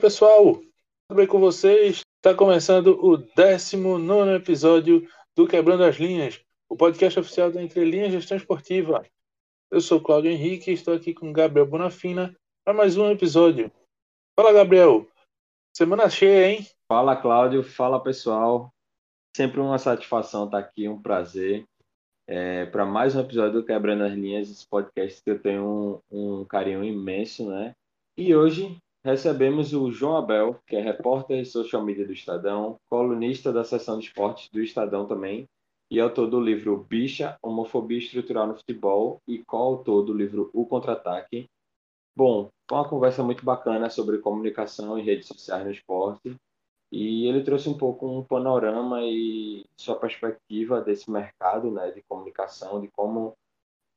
pessoal, tudo bem com vocês? Está começando o 19 episódio do Quebrando as Linhas, o podcast oficial da Entre Linhas Gestão Esportiva. Eu sou Cláudio Henrique e estou aqui com Gabriel Bonafina para mais um episódio. Fala, Gabriel. Semana cheia, hein? Fala, Cláudio. Fala, pessoal. Sempre uma satisfação estar aqui, um prazer. É, para mais um episódio do Quebrando as Linhas, esse podcast que eu tenho um, um carinho imenso, né? E hoje recebemos o João Abel, que é repórter e social media do Estadão, colunista da seção de esportes do Estadão também, e autor do livro Bicha, Homofobia Estrutural no Futebol e coautor do livro O Contra-Ataque. Bom, foi uma conversa muito bacana sobre comunicação e redes sociais no esporte, e ele trouxe um pouco um panorama e sua perspectiva desse mercado né, de comunicação, de como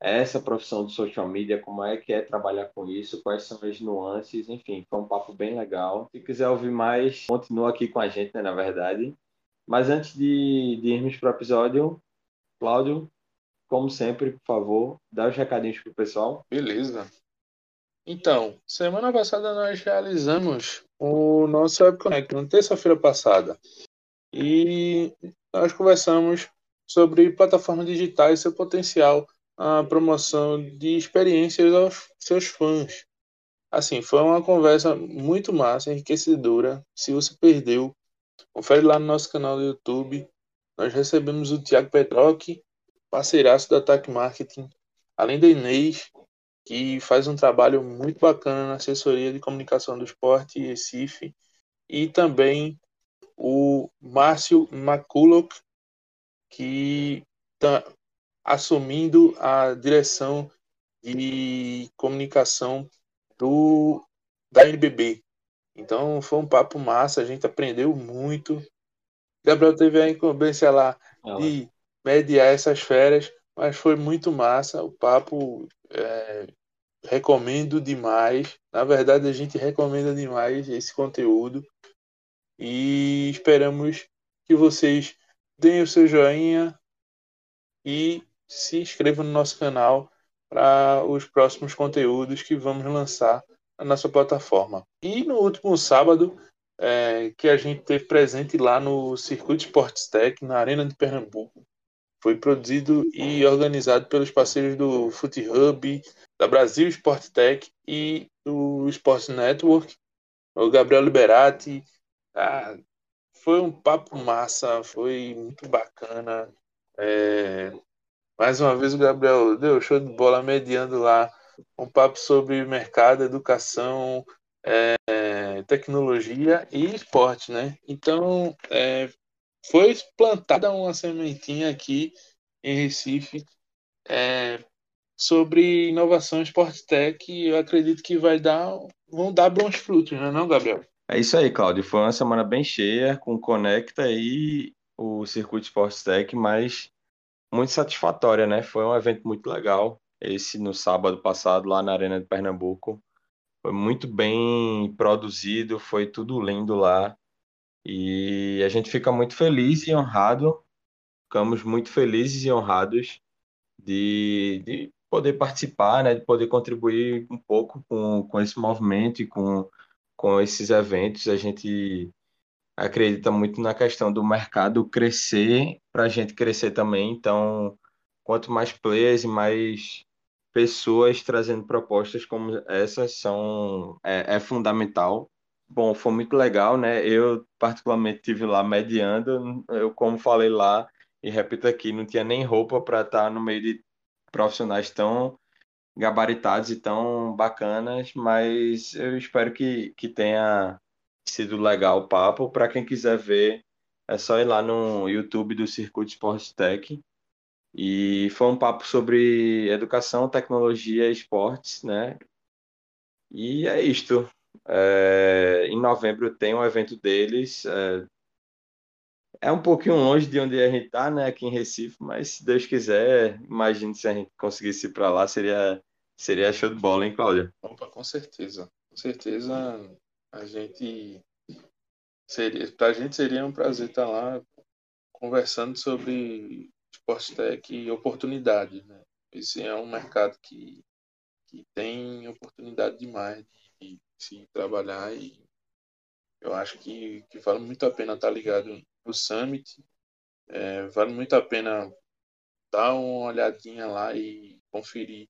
essa profissão de social media, como é que é trabalhar com isso, quais são as nuances, enfim, foi um papo bem legal. Se quiser ouvir mais, continua aqui com a gente, né, na verdade. Mas antes de, de irmos para o episódio, Cláudio, como sempre, por favor, dá os recadinhos para o pessoal. Beleza. Então, semana passada nós realizamos o nosso WebConnect, na terça-feira passada. E nós conversamos sobre plataformas digitais e seu potencial a promoção de experiências aos seus fãs. Assim, foi uma conversa muito massa, enriquecedora. Se você perdeu, confere lá no nosso canal do YouTube. Nós recebemos o Tiago Petroc, parceiraço da Ataque Marketing, além da Inês, que faz um trabalho muito bacana na assessoria de comunicação do esporte Recife, e também o Márcio McCulloch, que assumindo a direção de comunicação do da NBB. Então foi um papo massa, a gente aprendeu muito. Gabriel teve a incumbência lá de mediar essas férias, mas foi muito massa. O papo é, recomendo demais. Na verdade, a gente recomenda demais esse conteúdo e esperamos que vocês deem o seu joinha e se inscreva no nosso canal para os próximos conteúdos que vamos lançar na nossa plataforma. E no último sábado, é, que a gente teve presente lá no Circuito Sports Tech, na Arena de Pernambuco, foi produzido e organizado pelos parceiros do Foot Hub, da Brasil Sport Tech e do Sports Network, o Gabriel Liberati. Ah, foi um papo massa, foi muito bacana. É, mais uma vez o Gabriel deu show de bola mediando lá um papo sobre mercado, educação, é, tecnologia e esporte, né? Então é, foi plantada uma sementinha aqui em Recife é, sobre inovação esporte tech e eu acredito que vai dar vão dar bons frutos, não é não, Gabriel? É isso aí, Claudio. Foi uma semana bem cheia com Conecta e o Circuito Esporte Tech, mas muito satisfatória, né? Foi um evento muito legal. Esse no sábado passado, lá na Arena de Pernambuco. Foi muito bem produzido, foi tudo lindo lá. E a gente fica muito feliz e honrado, ficamos muito felizes e honrados de, de poder participar, né? De poder contribuir um pouco com, com esse movimento e com, com esses eventos. A gente acredita muito na questão do mercado crescer para a gente crescer também. Então, quanto mais players e mais pessoas trazendo propostas como essas são é, é fundamental. Bom, foi muito legal, né? Eu particularmente tive lá mediando. Eu, como falei lá e repito aqui, não tinha nem roupa para estar no meio de profissionais tão gabaritados e tão bacanas, mas eu espero que, que tenha sido legal o papo. Para quem quiser ver, é só ir lá no YouTube do Circuito Sports Tech. E foi um papo sobre educação, tecnologia e esportes, né? E é isto. É, em novembro tem um evento deles. É, é um pouquinho longe de onde a gente está, né? Aqui em Recife, mas se Deus quiser, imagine se a gente conseguisse ir para lá, seria, seria show de bola, hein, Cláudia? Opa, com certeza. Com certeza a gente seria, para a gente seria um prazer estar lá conversando sobre esporte tech e oportunidades, né? Esse é um mercado que, que tem oportunidade demais de, de se trabalhar e Eu acho que, que vale muito a pena estar ligado no Summit. É, vale muito a pena dar uma olhadinha lá e conferir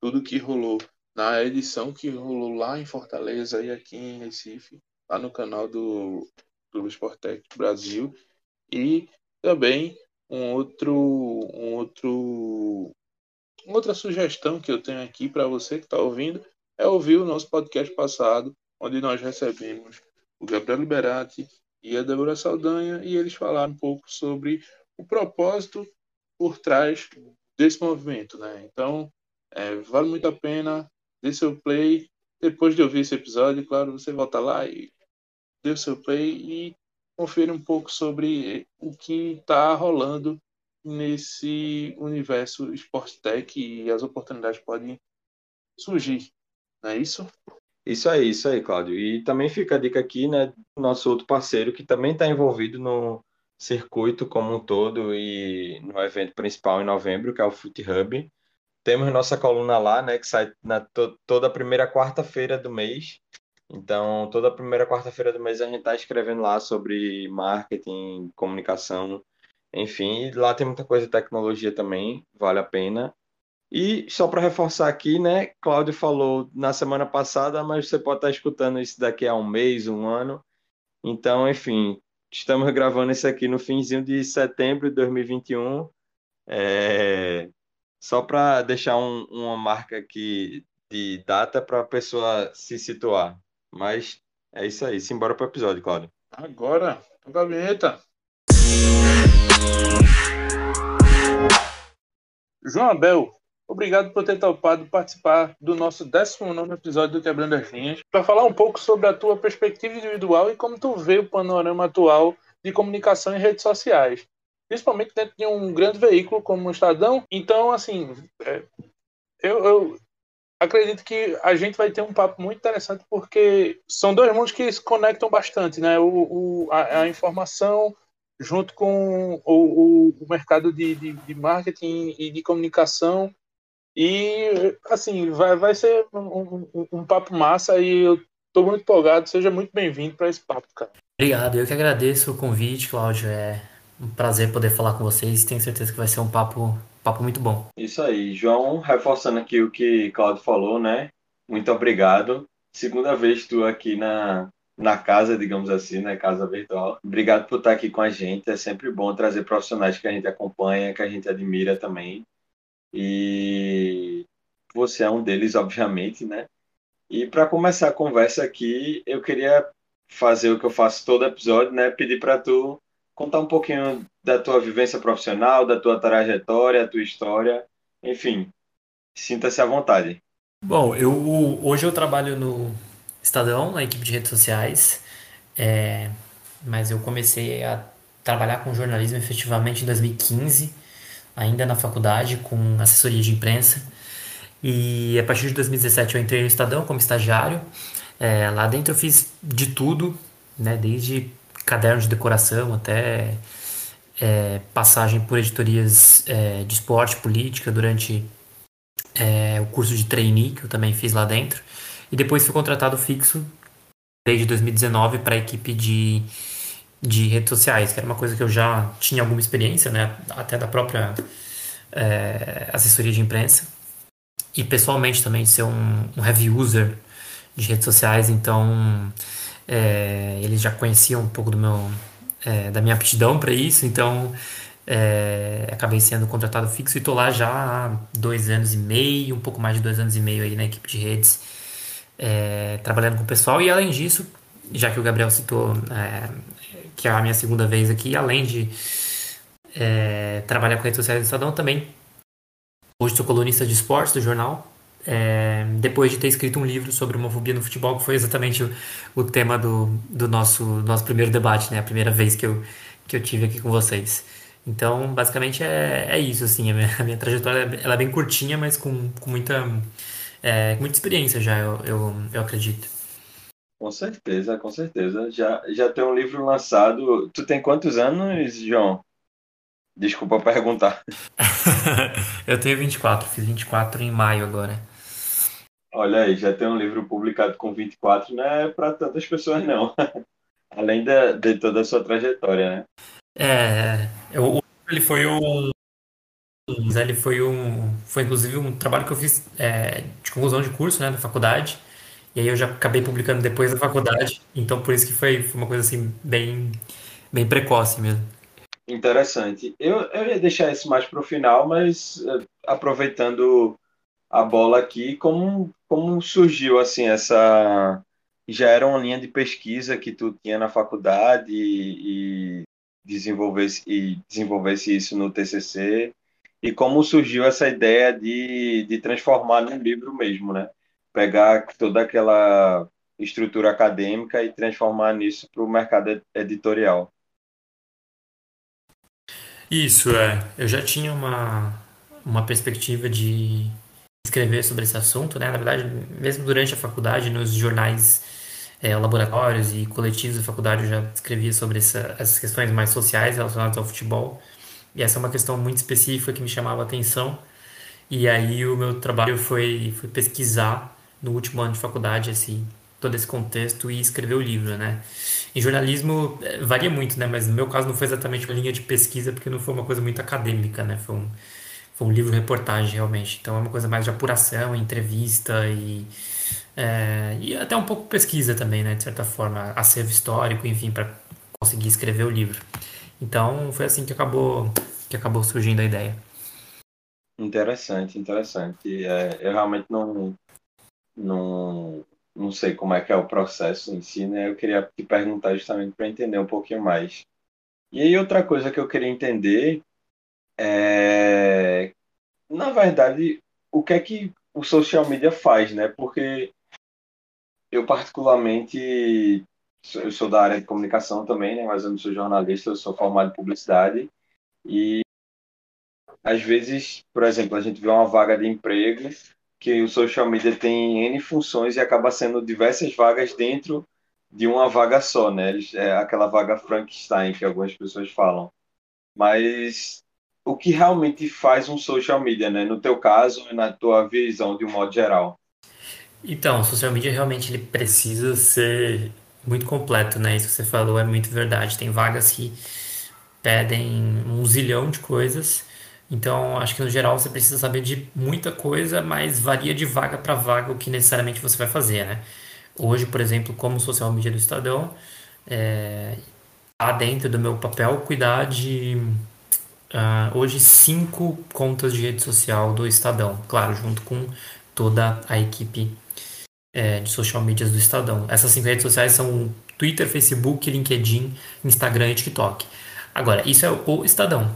tudo que rolou na edição que rolou lá em Fortaleza e aqui em Recife, lá no canal do Clube Sportec Brasil. E também um outro, um outro, outra sugestão que eu tenho aqui para você que está ouvindo é ouvir o nosso podcast passado, onde nós recebemos o Gabriel Liberati e a Débora Saldanha, e eles falaram um pouco sobre o propósito por trás desse movimento. Né? Então, é, vale muito a pena, dê seu play. Depois de ouvir esse episódio, claro, você volta lá e dê o seu play e confira um pouco sobre o que está rolando nesse universo Sports Tech e as oportunidades podem surgir. Não é isso? Isso aí, isso aí, Cláudio. E também fica a dica aqui, né, do nosso outro parceiro que também está envolvido no circuito como um todo e no evento principal em novembro, que é o Foot Hub. Temos nossa coluna lá, né, que sai na to toda primeira quarta-feira do mês. Então, toda primeira quarta-feira do mês a gente está escrevendo lá sobre marketing, comunicação, enfim. Lá tem muita coisa de tecnologia também, vale a pena. E só para reforçar aqui, né, Cláudio falou na semana passada, mas você pode estar escutando isso daqui a um mês, um ano. Então, enfim, estamos gravando isso aqui no finzinho de setembro de 2021. É... Só para deixar um, uma marca aqui de data para a pessoa se situar. Mas é isso aí. Simbora para o episódio, Cláudio. Agora, toca a vinheta. João Abel, Obrigado por ter topado participar do nosso 19 episódio do Quebrando as Linhas, para falar um pouco sobre a tua perspectiva individual e como tu vê o panorama atual de comunicação em redes sociais, principalmente dentro de um grande veículo como o Estadão. Então, assim, é, eu, eu acredito que a gente vai ter um papo muito interessante porque são dois mundos que se conectam bastante, né? O, o a, a, informação junto com o, o mercado de, de, de, marketing e de comunicação e, assim, vai, vai ser um, um, um papo massa e eu tô muito empolgado. Seja muito bem-vindo para esse papo, cara. Obrigado, eu que agradeço o convite, Cláudio. É um prazer poder falar com vocês. Tenho certeza que vai ser um papo, papo muito bom. Isso aí, João, reforçando aqui o que Cláudio falou, né? Muito obrigado. Segunda vez tu aqui na, na casa, digamos assim, né? Casa virtual. Obrigado por estar aqui com a gente. É sempre bom trazer profissionais que a gente acompanha, que a gente admira também. E você é um deles, obviamente, né? E para começar a conversa aqui, eu queria fazer o que eu faço todo episódio, né? Pedir para tu contar um pouquinho da tua vivência profissional, da tua trajetória, da tua história, enfim, sinta-se à vontade. Bom, eu hoje eu trabalho no Estadão, na equipe de redes sociais, é, mas eu comecei a trabalhar com jornalismo efetivamente em 2015 ainda na faculdade, com assessoria de imprensa. E a partir de 2017 eu entrei no Estadão como estagiário. É, lá dentro eu fiz de tudo, né, desde caderno de decoração até é, passagem por editorias é, de esporte, política, durante é, o curso de trainee que eu também fiz lá dentro. E depois fui contratado fixo desde 2019 para a equipe de de redes sociais, que era uma coisa que eu já tinha alguma experiência, né, até da própria é, assessoria de imprensa, e pessoalmente também ser um, um heavy user de redes sociais, então é, eles já conheciam um pouco do meu, é, da minha aptidão para isso, então é, acabei sendo contratado fixo e estou lá já há dois anos e meio, um pouco mais de dois anos e meio aí na equipe de redes, é, trabalhando com o pessoal, e além disso, já que o Gabriel citou é, que é a minha segunda vez aqui, além de é, trabalhar com redes sociais do Estadão, também hoje sou colunista de esportes do jornal. É, depois de ter escrito um livro sobre homofobia no futebol, que foi exatamente o, o tema do, do nosso, nosso primeiro debate, né? A primeira vez que eu, que eu tive aqui com vocês. Então, basicamente é, é isso, assim, a minha, a minha trajetória ela é bem curtinha, mas com, com muita, é, com muita experiência já, eu, eu, eu acredito. Com certeza, com certeza. Já, já tem um livro lançado. Tu tem quantos anos, João? Desculpa perguntar. eu tenho 24, fiz 24 em maio agora. Olha aí, já tem um livro publicado com 24, não é para tantas pessoas, não. Além de, de, toda a sua trajetória, né? É, eu, ele foi um. Ele foi um. Foi inclusive um trabalho que eu fiz é, de conclusão de curso, né, na faculdade. E aí eu já acabei publicando depois da faculdade. Então por isso que foi, foi uma coisa assim, bem, bem precoce mesmo. Interessante. Eu, eu ia deixar isso mais para o final, mas eh, aproveitando a bola aqui, como, como surgiu assim essa já era uma linha de pesquisa que tu tinha na faculdade e, e desenvolvesse e desenvolvesse isso no TCC e como surgiu essa ideia de, de transformar num livro mesmo, né? Pegar toda aquela estrutura acadêmica e transformar nisso para o mercado editorial. Isso, é. Eu já tinha uma, uma perspectiva de escrever sobre esse assunto, né? Na verdade, mesmo durante a faculdade, nos jornais, é, laboratórios e coletivos da faculdade, eu já escrevia sobre essa, essas questões mais sociais relacionadas ao futebol. E essa é uma questão muito específica que me chamava a atenção. E aí o meu trabalho foi, foi pesquisar no último ano de faculdade esse, todo esse contexto e escrever o livro, né? Em jornalismo é, varia muito, né? Mas no meu caso não foi exatamente uma linha de pesquisa porque não foi uma coisa muito acadêmica, né? Foi um, foi um livro-reportagem, realmente. Então é uma coisa mais de apuração, entrevista e, é, e até um pouco pesquisa também, né? De certa forma, acervo histórico, enfim, para conseguir escrever o livro. Então foi assim que acabou, que acabou surgindo a ideia. Interessante, interessante. É, eu realmente não, não, não sei como é que é o processo em si, né? Eu queria te perguntar justamente para entender um pouquinho mais. E aí outra coisa que eu queria entender é, na verdade, o que é que o social media faz, né? Porque eu particularmente eu sou da área de comunicação também, né? Mas eu não sou jornalista, eu sou formado em publicidade e às vezes, por exemplo, a gente vê uma vaga de emprego que o social media tem N funções e acaba sendo diversas vagas dentro de uma vaga só, né? É aquela vaga Frankenstein que algumas pessoas falam. Mas o que realmente faz um social media, né? No teu caso e na tua visão de um modo geral. Então, o social media realmente ele precisa ser muito completo, né? Isso que você falou é muito verdade. Tem vagas que pedem um zilhão de coisas. Então, acho que no geral você precisa saber de muita coisa, mas varia de vaga para vaga o que necessariamente você vai fazer, né? Hoje, por exemplo, como social media do Estadão, é, tá dentro do meu papel cuidar de uh, hoje cinco contas de rede social do Estadão, claro, junto com toda a equipe é, de social medias do Estadão. Essas cinco redes sociais são Twitter, Facebook, LinkedIn, Instagram e TikTok. Agora, isso é o Estadão.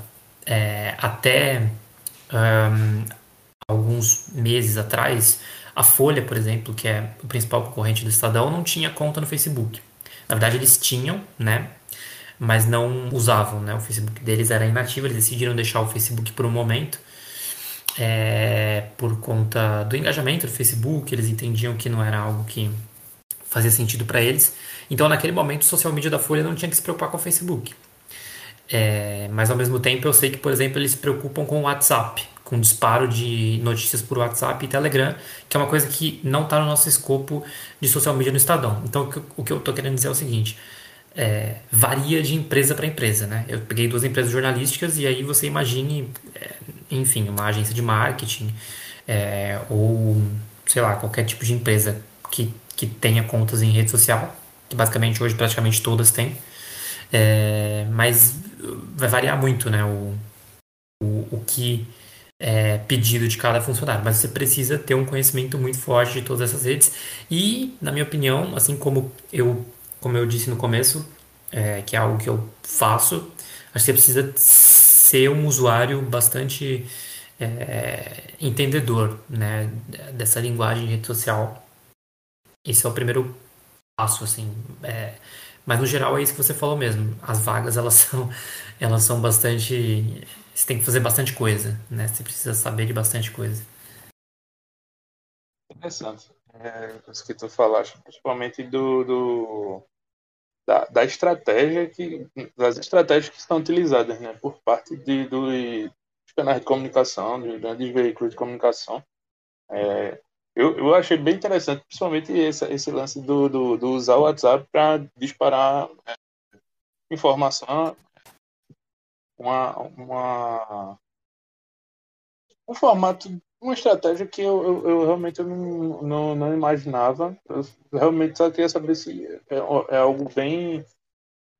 É, até um, alguns meses atrás, a Folha, por exemplo, que é o principal concorrente do Estadão, não tinha conta no Facebook. Na verdade, eles tinham, né? Mas não usavam, né? O Facebook deles era inativo, eles decidiram deixar o Facebook por um momento. É, por conta do engajamento do Facebook, eles entendiam que não era algo que fazia sentido para eles. Então, naquele momento, o social media da Folha não tinha que se preocupar com o Facebook. É, mas ao mesmo tempo, eu sei que, por exemplo, eles se preocupam com o WhatsApp, com disparo de notícias por WhatsApp e Telegram, que é uma coisa que não está no nosso escopo de social media no Estadão. Então, o que eu estou querendo dizer é o seguinte: é, varia de empresa para empresa, né? Eu peguei duas empresas jornalísticas e aí você imagine, é, enfim, uma agência de marketing é, ou, sei lá, qualquer tipo de empresa que, que tenha contas em rede social, que basicamente hoje praticamente todas têm, é, mas vai variar muito, né? O, o, o que é pedido de cada funcionário, mas você precisa ter um conhecimento muito forte de todas essas redes e, na minha opinião, assim como eu como eu disse no começo, é, que é algo que eu faço, acho que você precisa ser um usuário bastante é, entendedor né, dessa linguagem de rede social. Esse é o primeiro passo, assim. É, mas no geral é isso que você falou mesmo. As vagas elas são, elas são bastante. Você tem que fazer bastante coisa, né? Você precisa saber de bastante coisa. Interessante é, isso que tu falaste, principalmente do, do da, da, estratégia que das estratégias que estão utilizadas, né, por parte de, dos canais de comunicação, dos grandes veículos de comunicação. É, eu, eu achei bem interessante, principalmente esse, esse lance do, do, do usar o WhatsApp para disparar é, informação, uma, uma, um formato, uma estratégia que eu, eu, eu realmente não, não, não, imaginava. Eu realmente só queria saber se é, é, algo bem.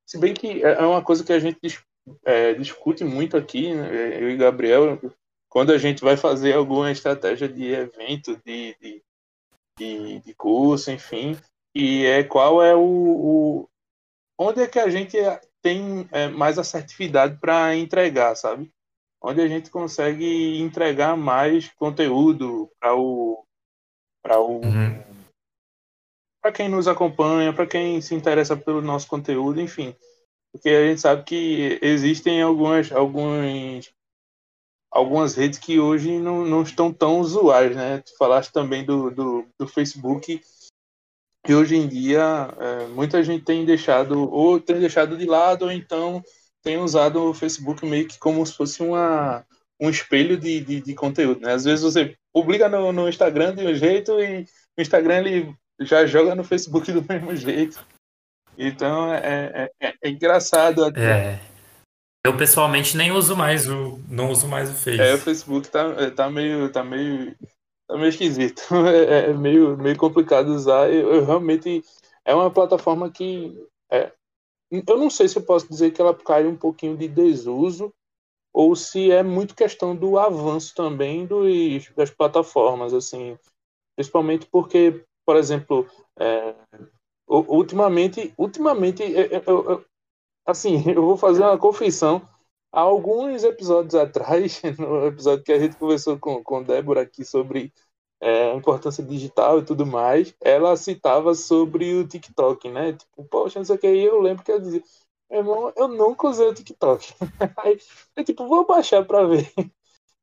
Se bem que é, é uma coisa que a gente é, discute muito aqui, né, eu e Gabriel, quando a gente vai fazer alguma estratégia de evento, de, de, de, de curso, enfim, e é qual é o, o, onde é que a gente tem é, mais assertividade para entregar, sabe? Onde a gente consegue entregar mais conteúdo para o para o uhum. para quem nos acompanha, para quem se interessa pelo nosso conteúdo, enfim, porque a gente sabe que existem algumas alguns algumas redes que hoje não, não estão tão usuais, né? Tu falaste também do, do, do Facebook e hoje em dia é, muita gente tem deixado ou tem deixado de lado ou então tem usado o Facebook meio que como se fosse uma, um espelho de, de, de conteúdo, né? Às vezes você publica no, no Instagram de um jeito e o Instagram ele já joga no Facebook do mesmo jeito. Então é, é, é, é engraçado. Até. É. Eu pessoalmente nem uso mais o. não uso mais o Facebook. É, o Facebook tá, tá meio. tá meio. tá meio esquisito. É, é meio, meio complicado usar. Eu, eu, realmente. É uma plataforma que. É, eu não sei se eu posso dizer que ela caiu um pouquinho de desuso ou se é muito questão do avanço também dos, das plataformas, assim, principalmente porque, por exemplo, é, ultimamente, ultimamente, eu, eu, assim, eu vou fazer uma confissão. Há alguns episódios atrás, no episódio que a gente conversou com, com Débora aqui sobre é, importância digital e tudo mais, ela citava sobre o TikTok, né? Tipo, poxa, não sei o que, e eu lembro que ela dizia, irmão, eu nunca usei o TikTok. Aí, eu, tipo, vou baixar pra ver.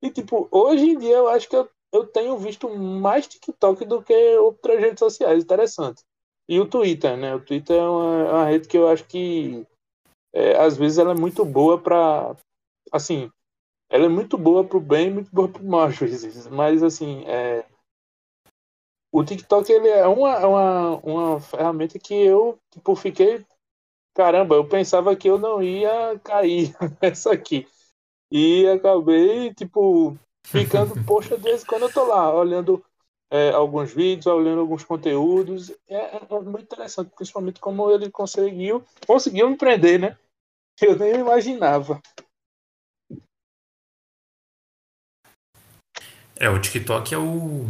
E, tipo, hoje em dia eu acho que eu, eu tenho visto mais TikTok do que outras redes sociais, interessante. E o Twitter, né? O Twitter é uma, é uma rede que eu acho que é, às vezes ela é muito boa para assim, ela é muito boa pro bem, muito boa pro mal às vezes, mas assim, é, o TikTok ele é uma, uma, uma ferramenta que eu tipo fiquei caramba, eu pensava que eu não ia cair essa aqui. E acabei, tipo, ficando, poxa, de vez em quando eu tô lá, olhando é, alguns vídeos, olhando alguns conteúdos. É, é, é, muito interessante, principalmente como ele conseguiu, conseguiu me prender, né? Eu nem imaginava. É, o TikTok é o.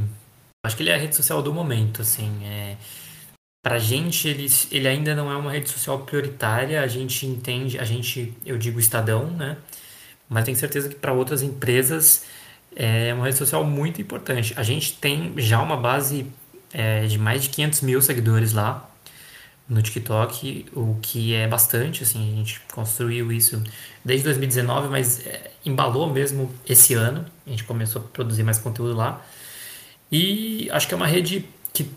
Acho que ele é a rede social do momento, assim. É... Pra gente, ele, ele ainda não é uma rede social prioritária. A gente entende, a gente, eu digo Estadão, né? Mas tenho certeza que para outras empresas é uma rede social muito importante. A gente tem já uma base é, de mais de 500 mil seguidores lá no TikTok, o que é bastante, assim, a gente construiu isso desde 2019, mas é, embalou mesmo esse ano, a gente começou a produzir mais conteúdo lá, e acho que é uma rede que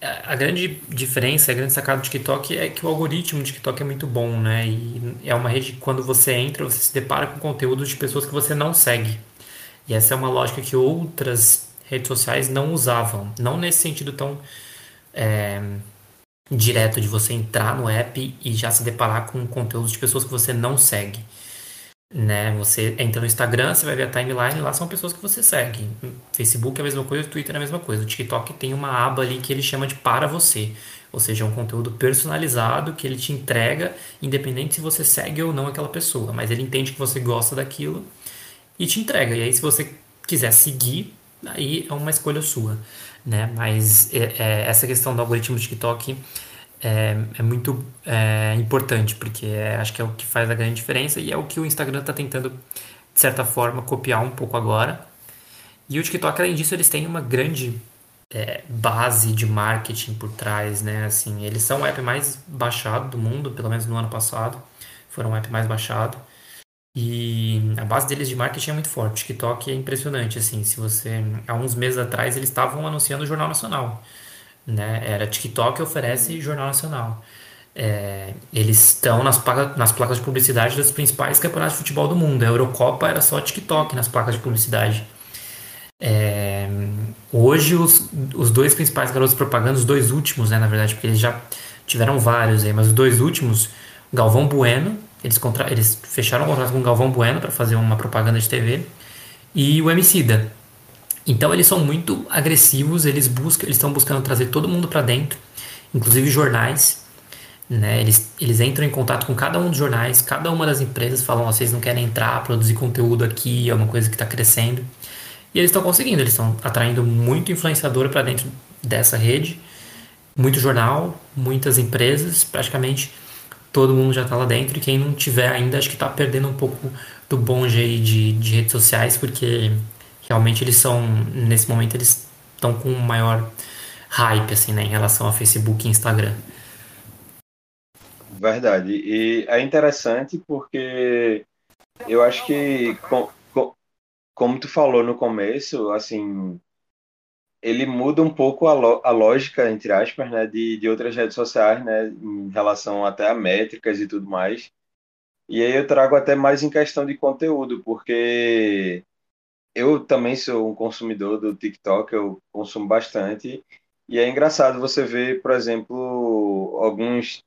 a grande diferença, a grande sacada do TikTok é que o algoritmo do TikTok é muito bom, né, e é uma rede que quando você entra, você se depara com conteúdo de pessoas que você não segue, e essa é uma lógica que outras redes sociais não usavam, não nesse sentido tão... É, direto de você entrar no app e já se deparar com conteúdos de pessoas que você não segue. Né? Você entra no Instagram, você vai ver a timeline, lá são pessoas que você segue. Facebook é a mesma coisa, Twitter é a mesma coisa. O TikTok tem uma aba ali que ele chama de para você. Ou seja, é um conteúdo personalizado que ele te entrega, independente se você segue ou não aquela pessoa. Mas ele entende que você gosta daquilo e te entrega. E aí, se você quiser seguir, aí é uma escolha sua né? Mas é, é, essa questão do algoritmo do TikTok é, é muito é, importante, porque é, acho que é o que faz a grande diferença e é o que o Instagram está tentando, de certa forma, copiar um pouco agora. E o TikTok, além disso, eles têm uma grande é, base de marketing por trás, né? Assim, eles são o app mais baixado do mundo, pelo menos no ano passado, foram o app mais baixado. E a base deles de marketing é muito forte. O TikTok é impressionante, assim, se você há uns meses atrás eles estavam anunciando o Jornal Nacional, né? Era TikTok oferece Jornal Nacional. É, eles estão nas, nas placas de publicidade dos principais campeonatos de futebol do mundo. A Eurocopa era só TikTok nas placas de publicidade. É, Hoje, os, os dois principais garotos propaganda, os dois últimos, né, na verdade, porque eles já tiveram vários aí, mas os dois últimos, Galvão Bueno, eles, contra, eles fecharam um contrato com o Galvão Bueno para fazer uma propaganda de TV, e o Emicida. Então eles são muito agressivos, eles buscam, eles estão buscando trazer todo mundo para dentro, inclusive jornais, né? Eles, eles entram em contato com cada um dos jornais, cada uma das empresas falam, vocês não querem entrar, produzir conteúdo aqui, é uma coisa que está crescendo. E eles estão conseguindo, eles estão atraindo muito influenciador para dentro dessa rede, muito jornal, muitas empresas, praticamente todo mundo já está lá dentro. E quem não tiver ainda, acho que está perdendo um pouco do bonde aí de, de redes sociais, porque realmente eles são, nesse momento, eles estão com maior hype, assim, né, em relação a Facebook e Instagram. Verdade. E é interessante porque eu acho que como tu falou no começo, assim, ele muda um pouco a, a lógica, entre aspas, né, de, de outras redes sociais, né, em relação até a métricas e tudo mais. E aí eu trago até mais em questão de conteúdo, porque eu também sou um consumidor do TikTok, eu consumo bastante, e é engraçado você ver, por exemplo, alguns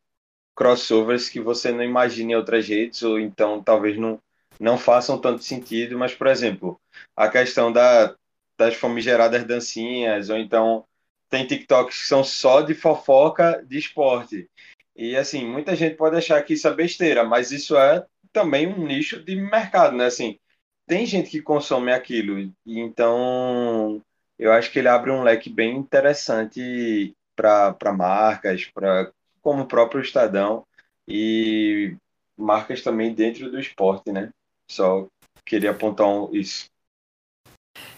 crossovers que você não imagina em outras redes, ou então talvez não não façam tanto sentido, mas, por exemplo, a questão da, das famigeradas dancinhas, ou então tem TikToks que são só de fofoca de esporte. E, assim, muita gente pode achar que isso é besteira, mas isso é também um nicho de mercado, né? Assim, tem gente que consome aquilo, então eu acho que ele abre um leque bem interessante para marcas, para como o próprio Estadão e marcas também dentro do esporte, né? Só queria apontar um, isso.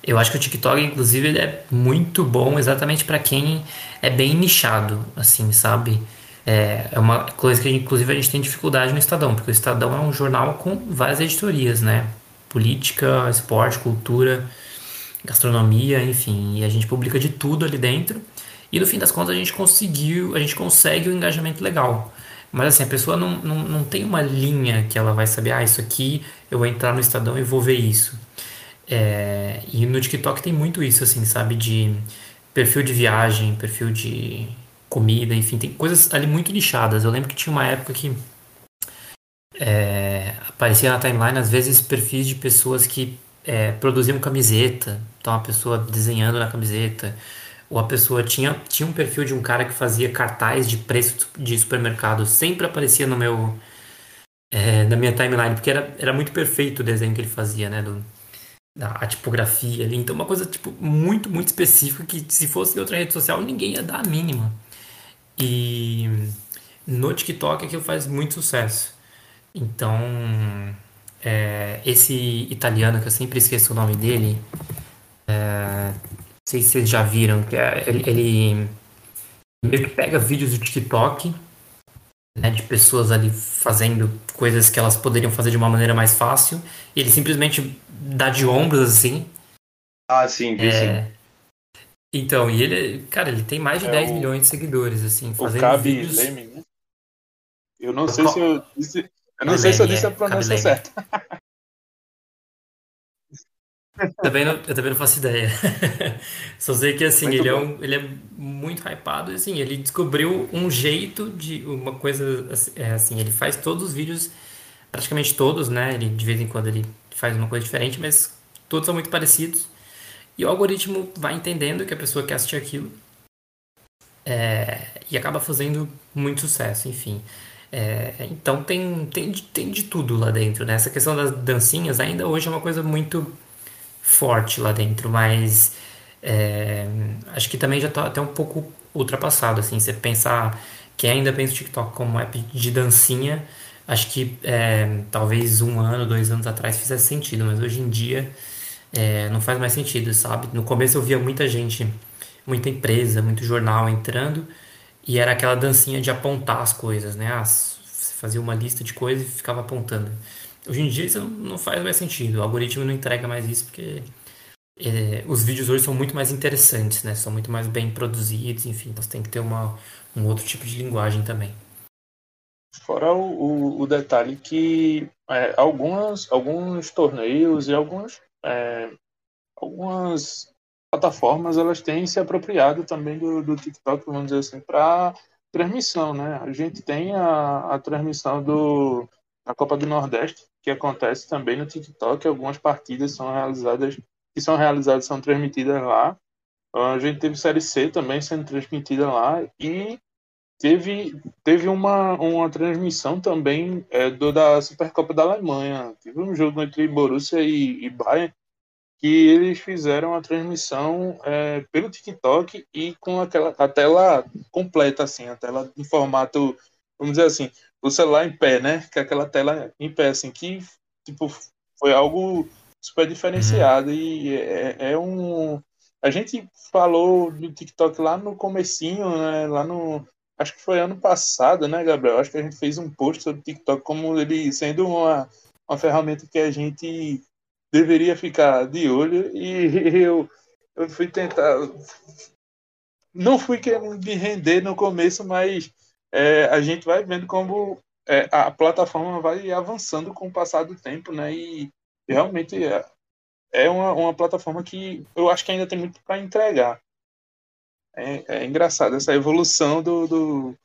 Eu acho que o TikTok, inclusive, é muito bom exatamente para quem é bem nichado, assim, sabe? É, é uma coisa que, inclusive, a gente tem dificuldade no Estadão, porque o Estadão é um jornal com várias editorias, né? Política, esporte, cultura, gastronomia, enfim. E a gente publica de tudo ali dentro. E no fim das contas a gente conseguiu, a gente consegue um engajamento legal. Mas assim, a pessoa não, não, não tem uma linha que ela vai saber, ah, isso aqui eu vou entrar no Estadão e vou ver isso. É, e no TikTok tem muito isso, assim, sabe? De perfil de viagem, perfil de comida, enfim, tem coisas ali muito nichadas. Eu lembro que tinha uma época que é, aparecia na timeline, às vezes, perfis de pessoas que é, produziam camiseta. Então, a pessoa desenhando na camiseta ou a pessoa tinha, tinha um perfil de um cara que fazia cartaz de preço de supermercado, sempre aparecia no meu é, na minha timeline, porque era, era muito perfeito o desenho que ele fazia, né, do, da a tipografia ali, então uma coisa tipo muito, muito específica que se fosse outra rede social ninguém ia dar a mínima. E no TikTok aquilo faz muito sucesso. Então, é, esse italiano que eu sempre esqueço o nome dele, é, sei se vocês já viram, que é, ele, ele meio que pega vídeos do TikTok, né, de pessoas ali fazendo coisas que elas poderiam fazer de uma maneira mais fácil, e ele simplesmente dá de ombros assim. Ah, sim, vi é... sim. Então, e ele, cara, ele tem mais de é 10 o... milhões de seguidores, assim, fazendo o Cabe vídeos... Leme, né? Eu não sei se eu disse, eu não sei se eu disse a pronúncia certa. Também não, eu também não faço ideia. Só sei que assim, ele é, um, ele é muito hypado, assim, ele descobriu um jeito de uma coisa assim, é, assim, ele faz todos os vídeos, praticamente todos, né? Ele de vez em quando ele faz uma coisa diferente, mas todos são muito parecidos. E o algoritmo vai entendendo que a pessoa quer assistir aquilo é, e acaba fazendo muito sucesso, enfim. É, então tem, tem, tem de tudo lá dentro, né? Essa questão das dancinhas ainda hoje é uma coisa muito forte lá dentro, mas é, acho que também já está até um pouco ultrapassado, assim, você pensar, quem ainda pensa o TikTok como app de dancinha, acho que é, talvez um ano, dois anos atrás fizesse sentido, mas hoje em dia é, não faz mais sentido, sabe? No começo eu via muita gente, muita empresa, muito jornal entrando, e era aquela dancinha de apontar as coisas, né? Ah, você fazia uma lista de coisas e ficava apontando. Hoje em dia isso não faz mais sentido. O algoritmo não entrega mais isso porque é, os vídeos hoje são muito mais interessantes, né? São muito mais bem produzidos, enfim. Então você tem que ter uma, um outro tipo de linguagem também. Fora o, o, o detalhe que é, algumas, alguns torneios e alguns, é, algumas plataformas elas têm se apropriado também do, do TikTok, vamos dizer assim, para transmissão, né? A gente tem a, a transmissão do, da Copa do Nordeste, que acontece também no TikTok, algumas partidas são realizadas, que são realizadas, são transmitidas lá. A gente teve Série C também sendo transmitida lá e teve, teve uma, uma transmissão também é, do, da Supercopa da Alemanha. Teve um jogo entre Borussia e, e Bayern que eles fizeram a transmissão é, pelo TikTok e com aquela a tela completa, assim, a tela em formato, vamos dizer assim, o celular em pé, né? Que é aquela tela em pé, assim, que tipo, foi algo super diferenciado e é, é um. A gente falou do TikTok lá no comecinho, né? Lá no. Acho que foi ano passado, né, Gabriel? Acho que a gente fez um post sobre o TikTok como ele sendo uma, uma ferramenta que a gente deveria ficar de olho e eu, eu fui tentar. Não fui querendo me render no começo, mas é, a gente vai vendo como é, a plataforma vai avançando com o passar do tempo, né? E realmente é, é uma, uma plataforma que eu acho que ainda tem muito para entregar. É, é, engraçado essa evolução do, do,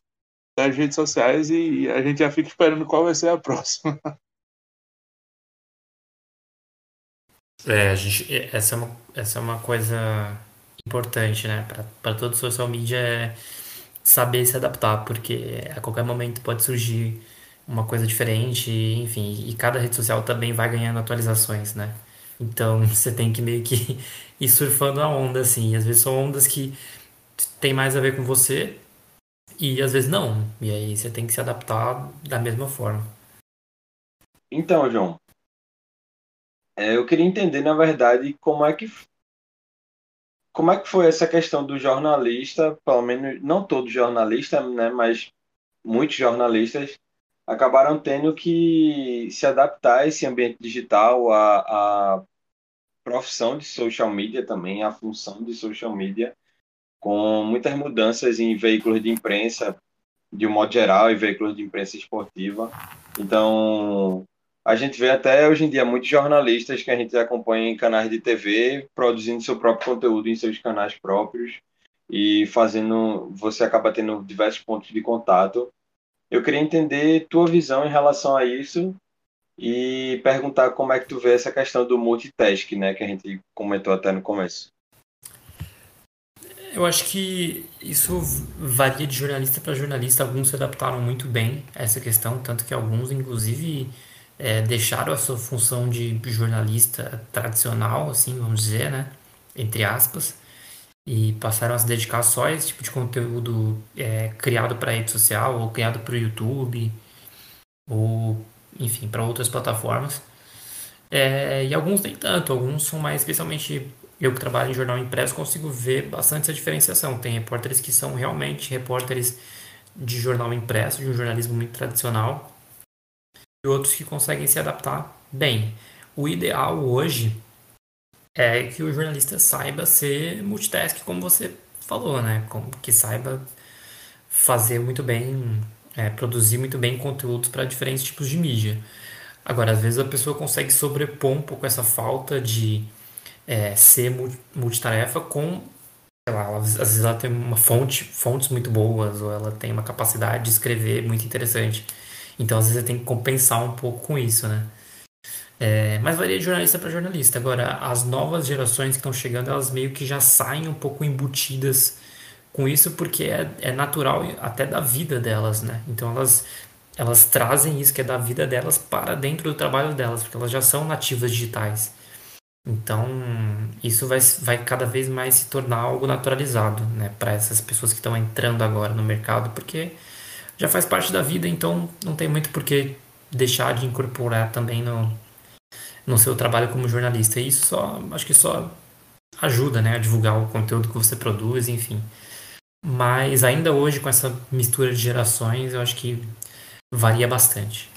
das redes sociais e a gente já fica esperando qual vai ser a próxima. É, a gente, essa, é uma, essa é uma coisa importante, né? Para todo social media é saber se adaptar, porque a qualquer momento pode surgir uma coisa diferente, enfim, e cada rede social também vai ganhando atualizações, né? Então você tem que meio que ir surfando a onda, assim. Às vezes são ondas que tem mais a ver com você e às vezes não. E aí você tem que se adaptar da mesma forma. Então, João, é, eu queria entender, na verdade, como é que como é que foi essa questão do jornalista, pelo menos não todo jornalista, né, mas muitos jornalistas acabaram tendo que se adaptar a esse ambiente digital, a, a profissão de social media também, a função de social media, com muitas mudanças em veículos de imprensa, de um modo geral, e veículos de imprensa esportiva. Então, a gente vê até hoje em dia muitos jornalistas que a gente acompanha em canais de TV produzindo seu próprio conteúdo em seus canais próprios e fazendo. Você acaba tendo diversos pontos de contato. Eu queria entender tua visão em relação a isso e perguntar como é que tu vê essa questão do multitask, né, que a gente comentou até no começo. Eu acho que isso varia de jornalista para jornalista. Alguns se adaptaram muito bem a essa questão, tanto que alguns, inclusive, é, deixaram a sua função de jornalista tradicional, assim, vamos dizer, né? Entre aspas, e passaram a se dedicar só a esse tipo de conteúdo é, criado para rede social ou criado para o YouTube ou, enfim, para outras plataformas. É, e alguns nem tanto, alguns são mais, especialmente eu que trabalho em jornal impresso, consigo ver bastante essa diferenciação. Tem repórteres que são realmente repórteres de jornal impresso, de um jornalismo muito tradicional, e outros que conseguem se adaptar bem. O ideal hoje é que o jornalista saiba ser multitask, como você falou, né? Como que saiba fazer muito bem, é, produzir muito bem conteúdos para diferentes tipos de mídia. Agora, às vezes a pessoa consegue sobrepor um pouco essa falta de é, ser multitarefa com, sei lá, às vezes ela tem uma fonte, fontes muito boas ou ela tem uma capacidade de escrever muito interessante. Então, às vezes, você tem que compensar um pouco com isso, né? É, mas varia de jornalista para jornalista. Agora, as novas gerações que estão chegando, elas meio que já saem um pouco embutidas com isso, porque é, é natural até da vida delas, né? Então, elas, elas trazem isso que é da vida delas para dentro do trabalho delas, porque elas já são nativas digitais. Então, isso vai, vai cada vez mais se tornar algo naturalizado, né? Para essas pessoas que estão entrando agora no mercado, porque já faz parte da vida, então não tem muito por que deixar de incorporar também no, no seu trabalho como jornalista. E isso só, acho que só ajuda, né, a divulgar o conteúdo que você produz, enfim. Mas ainda hoje, com essa mistura de gerações, eu acho que varia bastante.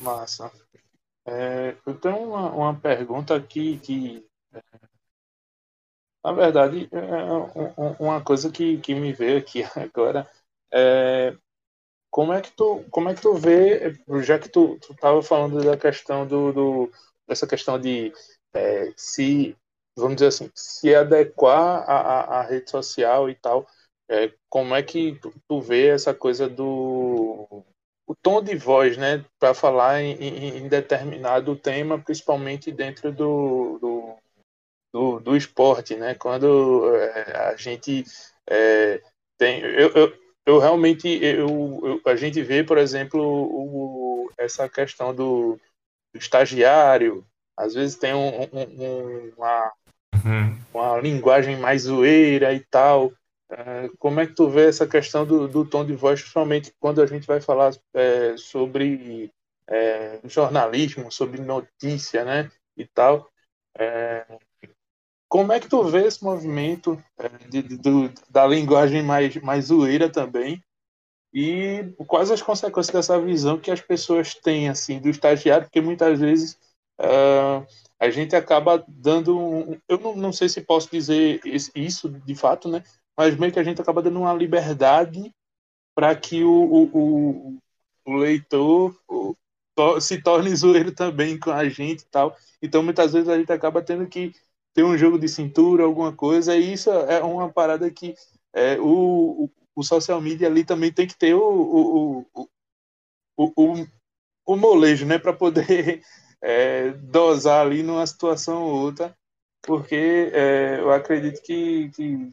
Massa. É, eu tenho uma, uma pergunta aqui que é, na verdade, é, é uma coisa que, que me veio aqui agora é como é que tu, como é que tu vê, já que tu, tu tava falando da questão do, do dessa questão de, é, se, vamos dizer assim, se adequar à, à, rede social e tal. É, como é que tu, tu vê essa coisa do o tom de voz, né, para falar em, em, em, determinado tema, principalmente dentro do, do, do, do esporte, né, quando é, a gente é, tem, eu, eu, eu realmente, eu, eu, a gente vê, por exemplo, o, essa questão do, do estagiário, às vezes tem um, um, uma, uhum. uma linguagem mais zoeira e tal, é, como é que tu vê essa questão do, do tom de voz, principalmente quando a gente vai falar é, sobre é, jornalismo, sobre notícia, né, e tal. É, como é que tu vê esse movimento é, de, de, do, da linguagem mais, mais zoeira também? E quais as consequências dessa visão que as pessoas têm, assim, do estagiário? Porque muitas vezes uh, a gente acaba dando um, eu não, não sei se posso dizer isso de fato, né? mas meio que a gente acaba dando uma liberdade para que o, o, o leitor o, se torne zoeiro também com a gente e tal. Então, muitas vezes a gente acaba tendo que ter um jogo de cintura, alguma coisa, e isso é uma parada que é, o, o, o social media ali também tem que ter o, o, o, o, o molejo, né, para poder é, dosar ali numa situação ou outra, porque é, eu acredito que, que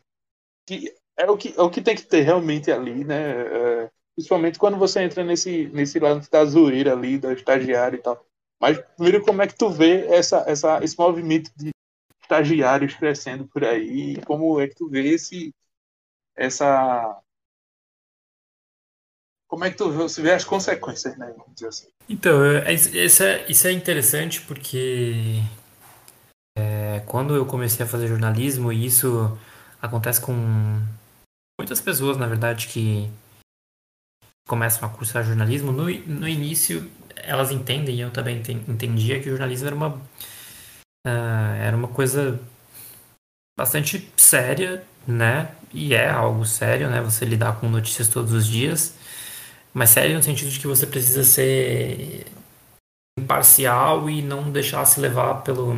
que é o que, é o que tem que ter realmente ali, né? É, principalmente quando você entra nesse, nesse lado da zoeira ali, da estagiária e tal. Mas primeiro, como é que tu vê essa, essa, esse movimento de estagiários crescendo por aí? Como é que tu vê esse, essa. Como é que tu vê, você vê as consequências, né? Vamos dizer assim. Então, é, isso é, isso é interessante porque é, quando eu comecei a fazer jornalismo, e isso acontece com muitas pessoas, na verdade, que começam a cursar jornalismo. No, no início, elas entendem, e eu também entendia, que o jornalismo era uma, uh, era uma coisa bastante séria, né? E é algo sério, né? Você lidar com notícias todos os dias. Mas sério no sentido de que você precisa ser imparcial e não deixar se levar pelo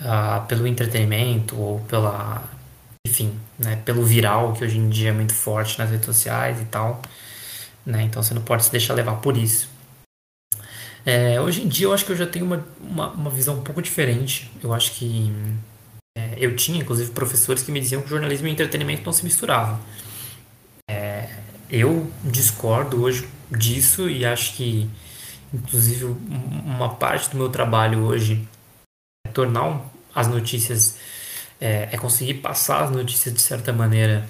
uh, pelo entretenimento ou pela, enfim, né, pelo viral que hoje em dia é muito forte nas redes sociais e tal, né? Então você não pode se deixar levar por isso. É, hoje em dia eu acho que eu já tenho uma, uma, uma visão um pouco diferente. Eu acho que é, eu tinha, inclusive, professores que me diziam que jornalismo e entretenimento não se misturavam. É, eu discordo hoje disso e acho que, inclusive, uma parte do meu trabalho hoje é tornar as notícias, é, é conseguir passar as notícias de certa maneira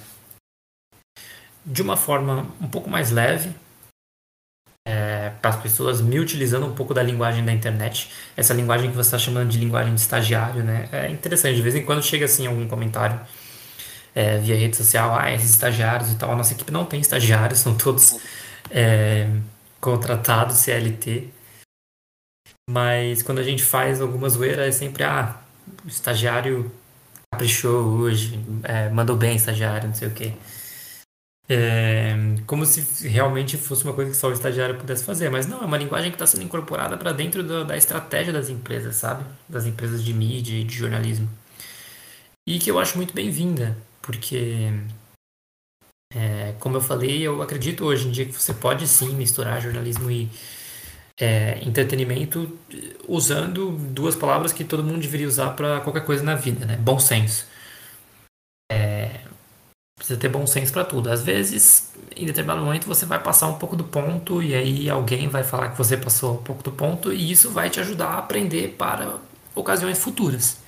de uma forma um pouco mais leve, é, para as pessoas, me utilizando um pouco da linguagem da internet, essa linguagem que você está chamando de linguagem de estagiário, né? É interessante, de vez em quando chega assim algum comentário é, via rede social, ah, esses estagiários e tal. A nossa equipe não tem estagiários, são todos é, contratados CLT. Mas quando a gente faz alguma zoeira, é sempre, ah, o estagiário caprichou hoje, é, mandou bem estagiário, não sei o quê. É, como se realmente fosse uma coisa que só o estagiário pudesse fazer, mas não, é uma linguagem que está sendo incorporada para dentro do, da estratégia das empresas, sabe? Das empresas de mídia e de jornalismo. E que eu acho muito bem-vinda, porque, é, como eu falei, eu acredito hoje em dia que você pode sim misturar jornalismo e é, entretenimento usando duas palavras que todo mundo deveria usar para qualquer coisa na vida, né? Bom senso. Precisa ter bom senso para tudo. Às vezes, em determinado momento, você vai passar um pouco do ponto e aí alguém vai falar que você passou um pouco do ponto e isso vai te ajudar a aprender para ocasiões futuras.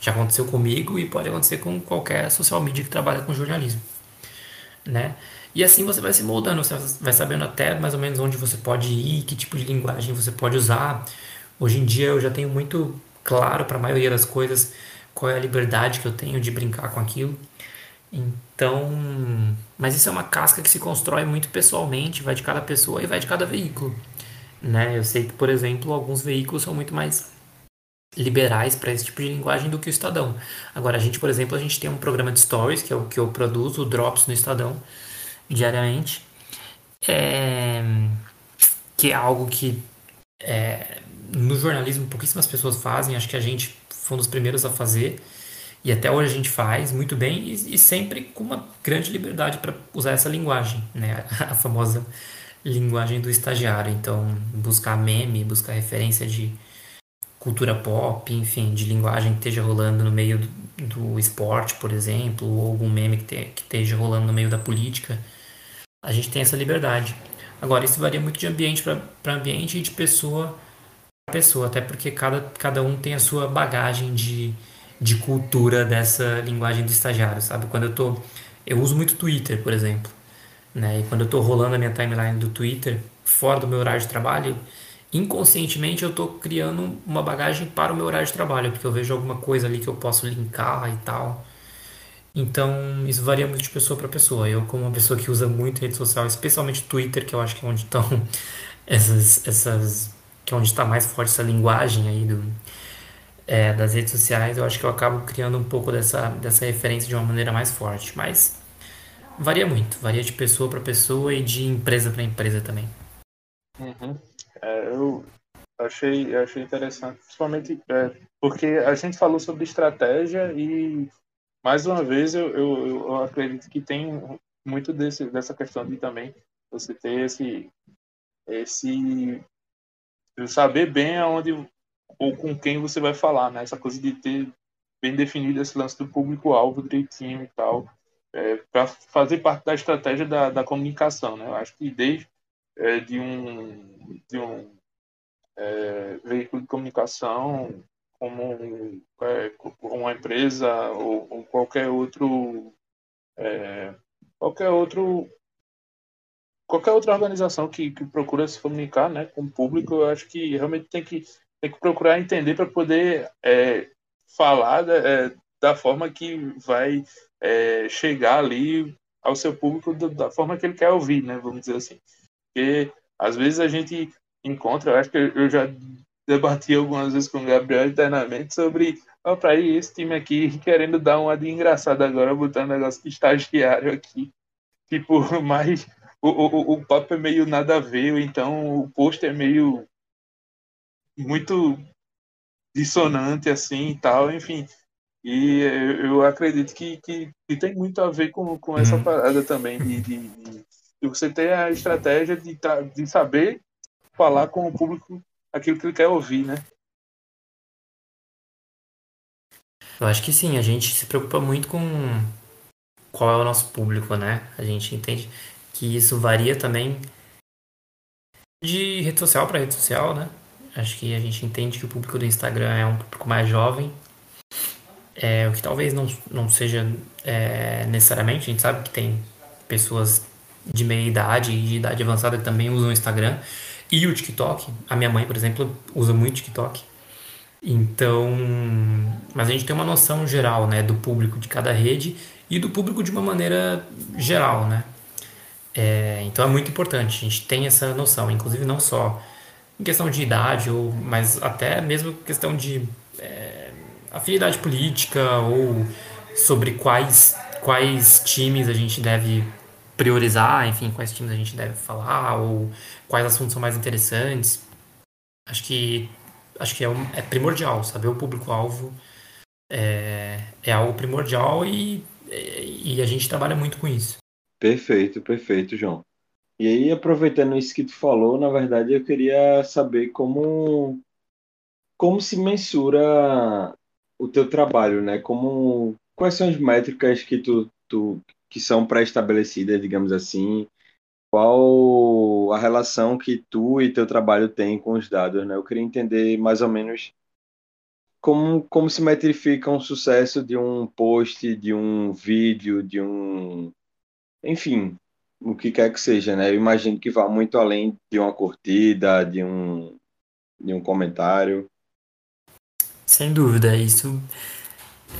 Já aconteceu comigo e pode acontecer com qualquer social media que trabalha com jornalismo, né? E assim você vai se moldando, você vai sabendo até mais ou menos onde você pode ir, que tipo de linguagem você pode usar. Hoje em dia eu já tenho muito claro para a maioria das coisas qual é a liberdade que eu tenho de brincar com aquilo. Então, mas isso é uma casca que se constrói muito pessoalmente, vai de cada pessoa e vai de cada veículo. Né? Eu sei que, por exemplo, alguns veículos são muito mais liberais para esse tipo de linguagem do que o Estadão. Agora, a gente, por exemplo, a gente tem um programa de stories, que é o que eu produzo, o Drops no Estadão, diariamente, é, que é algo que é, no jornalismo pouquíssimas pessoas fazem, acho que a gente foi um dos primeiros a fazer. E até hoje a gente faz muito bem e, e sempre com uma grande liberdade para usar essa linguagem, né? A famosa linguagem do estagiário. Então, buscar meme, buscar referência de cultura pop, enfim, de linguagem que esteja rolando no meio do, do esporte, por exemplo, ou algum meme que, te, que esteja rolando no meio da política. A gente tem essa liberdade. Agora, isso varia muito de ambiente para ambiente e de pessoa para pessoa, até porque cada, cada um tem a sua bagagem de de cultura dessa linguagem do estagiário, sabe? Quando eu tô. Eu uso muito Twitter, por exemplo. Né? E quando eu tô rolando a minha timeline do Twitter, fora do meu horário de trabalho, inconscientemente eu tô criando uma bagagem para o meu horário de trabalho, porque eu vejo alguma coisa ali que eu posso linkar e tal. Então, isso varia muito de pessoa para pessoa. Eu, como uma pessoa que usa muito rede social, especialmente Twitter, que eu acho que é onde estão essas, essas que é onde está mais forte essa linguagem aí do, é, das redes sociais, eu acho que eu acabo criando um pouco dessa, dessa referência de uma maneira mais forte. Mas varia muito, varia de pessoa para pessoa e de empresa para empresa também. Uhum. É, eu achei, achei interessante, principalmente é, porque a gente falou sobre estratégia e, mais uma vez, eu, eu, eu acredito que tem muito desse, dessa questão de também você ter esse, esse saber bem aonde ou com quem você vai falar, né? Essa coisa de ter bem definido esse lance do público-alvo direitinho e tal, é, para fazer parte da estratégia da, da comunicação, né? Eu acho que desde é, de um, de um é, veículo de comunicação, como é, uma empresa ou, ou qualquer outro é, qualquer outro qualquer outra organização que, que procura se comunicar né, com o público, eu acho que realmente tem que tem que procurar entender para poder é, falar da, é, da, forma que vai é, chegar ali ao seu público da forma que ele quer ouvir, né? Vamos dizer assim. Porque às vezes a gente encontra, eu acho que eu já debati algumas vezes com o Gabriel internamente sobre ó, para ir esse time aqui querendo dar uma de engraçado agora, botando negócio de estagiário aqui. Tipo, mas o, o, o papo é meio nada a ver, então o post é meio muito dissonante assim e tal, enfim. E eu acredito que, que, que tem muito a ver com, com essa uhum. parada também, de, de, de, você ter a estratégia de, de saber falar com o público aquilo que ele quer ouvir, né? Eu acho que sim, a gente se preocupa muito com qual é o nosso público, né? A gente entende que isso varia também de rede social para rede social, né? Acho que a gente entende que o público do Instagram é um público mais jovem, é, o que talvez não, não seja é, necessariamente. A gente sabe que tem pessoas de meia idade e de idade avançada que também usam o Instagram e o TikTok. A minha mãe, por exemplo, usa muito TikTok. Então, mas a gente tem uma noção geral, né, do público de cada rede e do público de uma maneira geral, né? É, então é muito importante, a gente tem essa noção, inclusive não só em questão de idade, ou, mas até mesmo questão de é, afinidade política ou sobre quais, quais times a gente deve priorizar, enfim, quais times a gente deve falar, ou quais assuntos são mais interessantes. Acho que acho que é, um, é primordial, saber o público-alvo é, é algo primordial e, e a gente trabalha muito com isso. Perfeito, perfeito, João. E aí, aproveitando isso que tu falou, na verdade, eu queria saber como, como se mensura o teu trabalho, né? Como, quais são as métricas que tu, tu que são pré-estabelecidas, digamos assim? Qual a relação que tu e teu trabalho têm com os dados, né? Eu queria entender mais ou menos como, como se metrifica um sucesso de um post, de um vídeo, de um... Enfim, o que quer que seja, né? Eu imagino que vá muito além de uma curtida, de um, de um comentário. Sem dúvida, isso.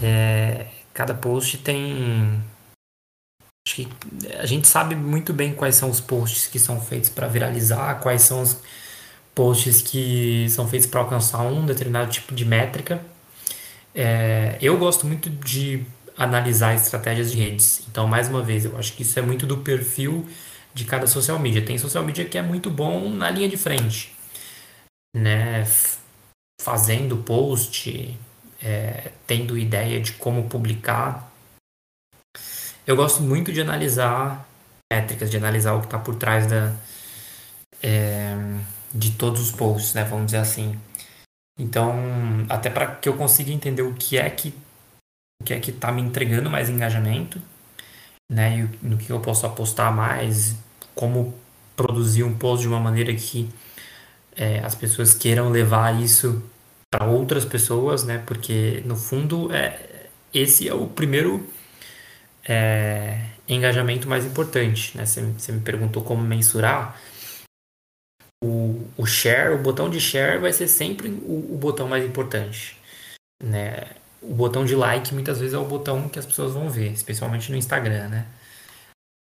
É, cada post tem. Acho que a gente sabe muito bem quais são os posts que são feitos para viralizar, quais são os posts que são feitos para alcançar um determinado tipo de métrica. É, eu gosto muito de analisar estratégias de redes. Então, mais uma vez, eu acho que isso é muito do perfil de cada social media. Tem social media que é muito bom na linha de frente, né? fazendo post, é, tendo ideia de como publicar. Eu gosto muito de analisar métricas, de analisar o que está por trás da, é, de todos os posts, né? Vamos dizer assim. Então, até para que eu consiga entender o que é que o que é que está me entregando mais engajamento, né? E no que eu posso apostar mais, como produzir um post de uma maneira que é, as pessoas queiram levar isso para outras pessoas, né? Porque no fundo é esse é o primeiro é, engajamento mais importante, né? Você, me perguntou como mensurar o, o share, o botão de share vai ser sempre o, o botão mais importante, né? O botão de like muitas vezes é o botão que as pessoas vão ver, especialmente no Instagram, né?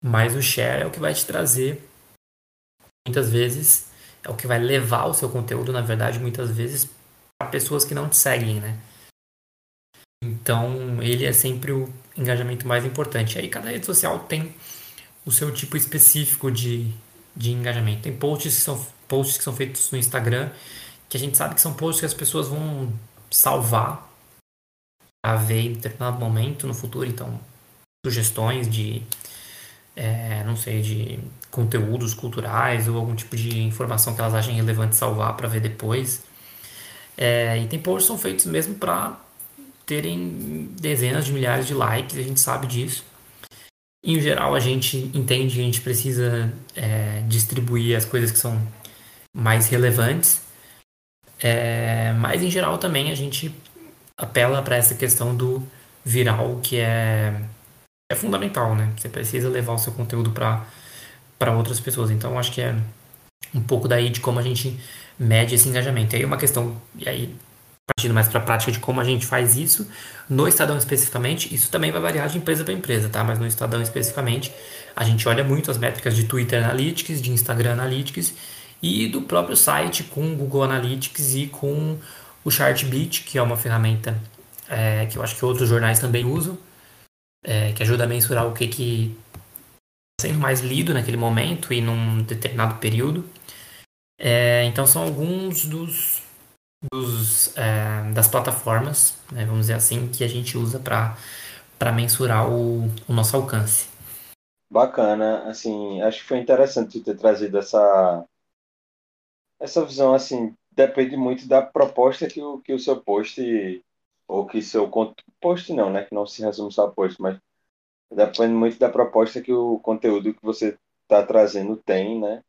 Mas o share é o que vai te trazer muitas vezes é o que vai levar o seu conteúdo, na verdade, muitas vezes para pessoas que não te seguem, né? Então, ele é sempre o engajamento mais importante. Aí cada rede social tem o seu tipo específico de, de engajamento. Tem posts que são posts que são feitos no Instagram, que a gente sabe que são posts que as pessoas vão salvar a ver em determinado momento no futuro. Então, sugestões de, é, não sei, de conteúdos culturais ou algum tipo de informação que elas achem relevante salvar para ver depois. É, e tem posts são feitos mesmo para terem dezenas de milhares de likes, a gente sabe disso. Em geral, a gente entende que a gente precisa é, distribuir as coisas que são mais relevantes. É, mas em geral também a gente apela para essa questão do viral que é, é fundamental, né? Você precisa levar o seu conteúdo para outras pessoas. Então acho que é um pouco daí de como a gente mede esse engajamento. E aí uma questão, e aí partindo mais para a prática de como a gente faz isso, no Estadão especificamente, isso também vai variar de empresa para empresa, tá? Mas no Estadão especificamente, a gente olha muito as métricas de Twitter Analytics, de Instagram Analytics e do próprio site com Google Analytics e com o Chartbeat, que é uma ferramenta é, que eu acho que outros jornais também usam, é, que ajuda a mensurar o que que está sendo mais lido naquele momento e num determinado período. É, então são alguns dos, dos é, das plataformas, né, vamos dizer assim, que a gente usa para mensurar o, o nosso alcance. Bacana, assim, acho que foi interessante ter trazido essa essa visão, assim, depende muito da proposta que o, que o seu post, ou que seu post não, né? Que não se resume só a post, mas depende muito da proposta que o conteúdo que você está trazendo tem, né?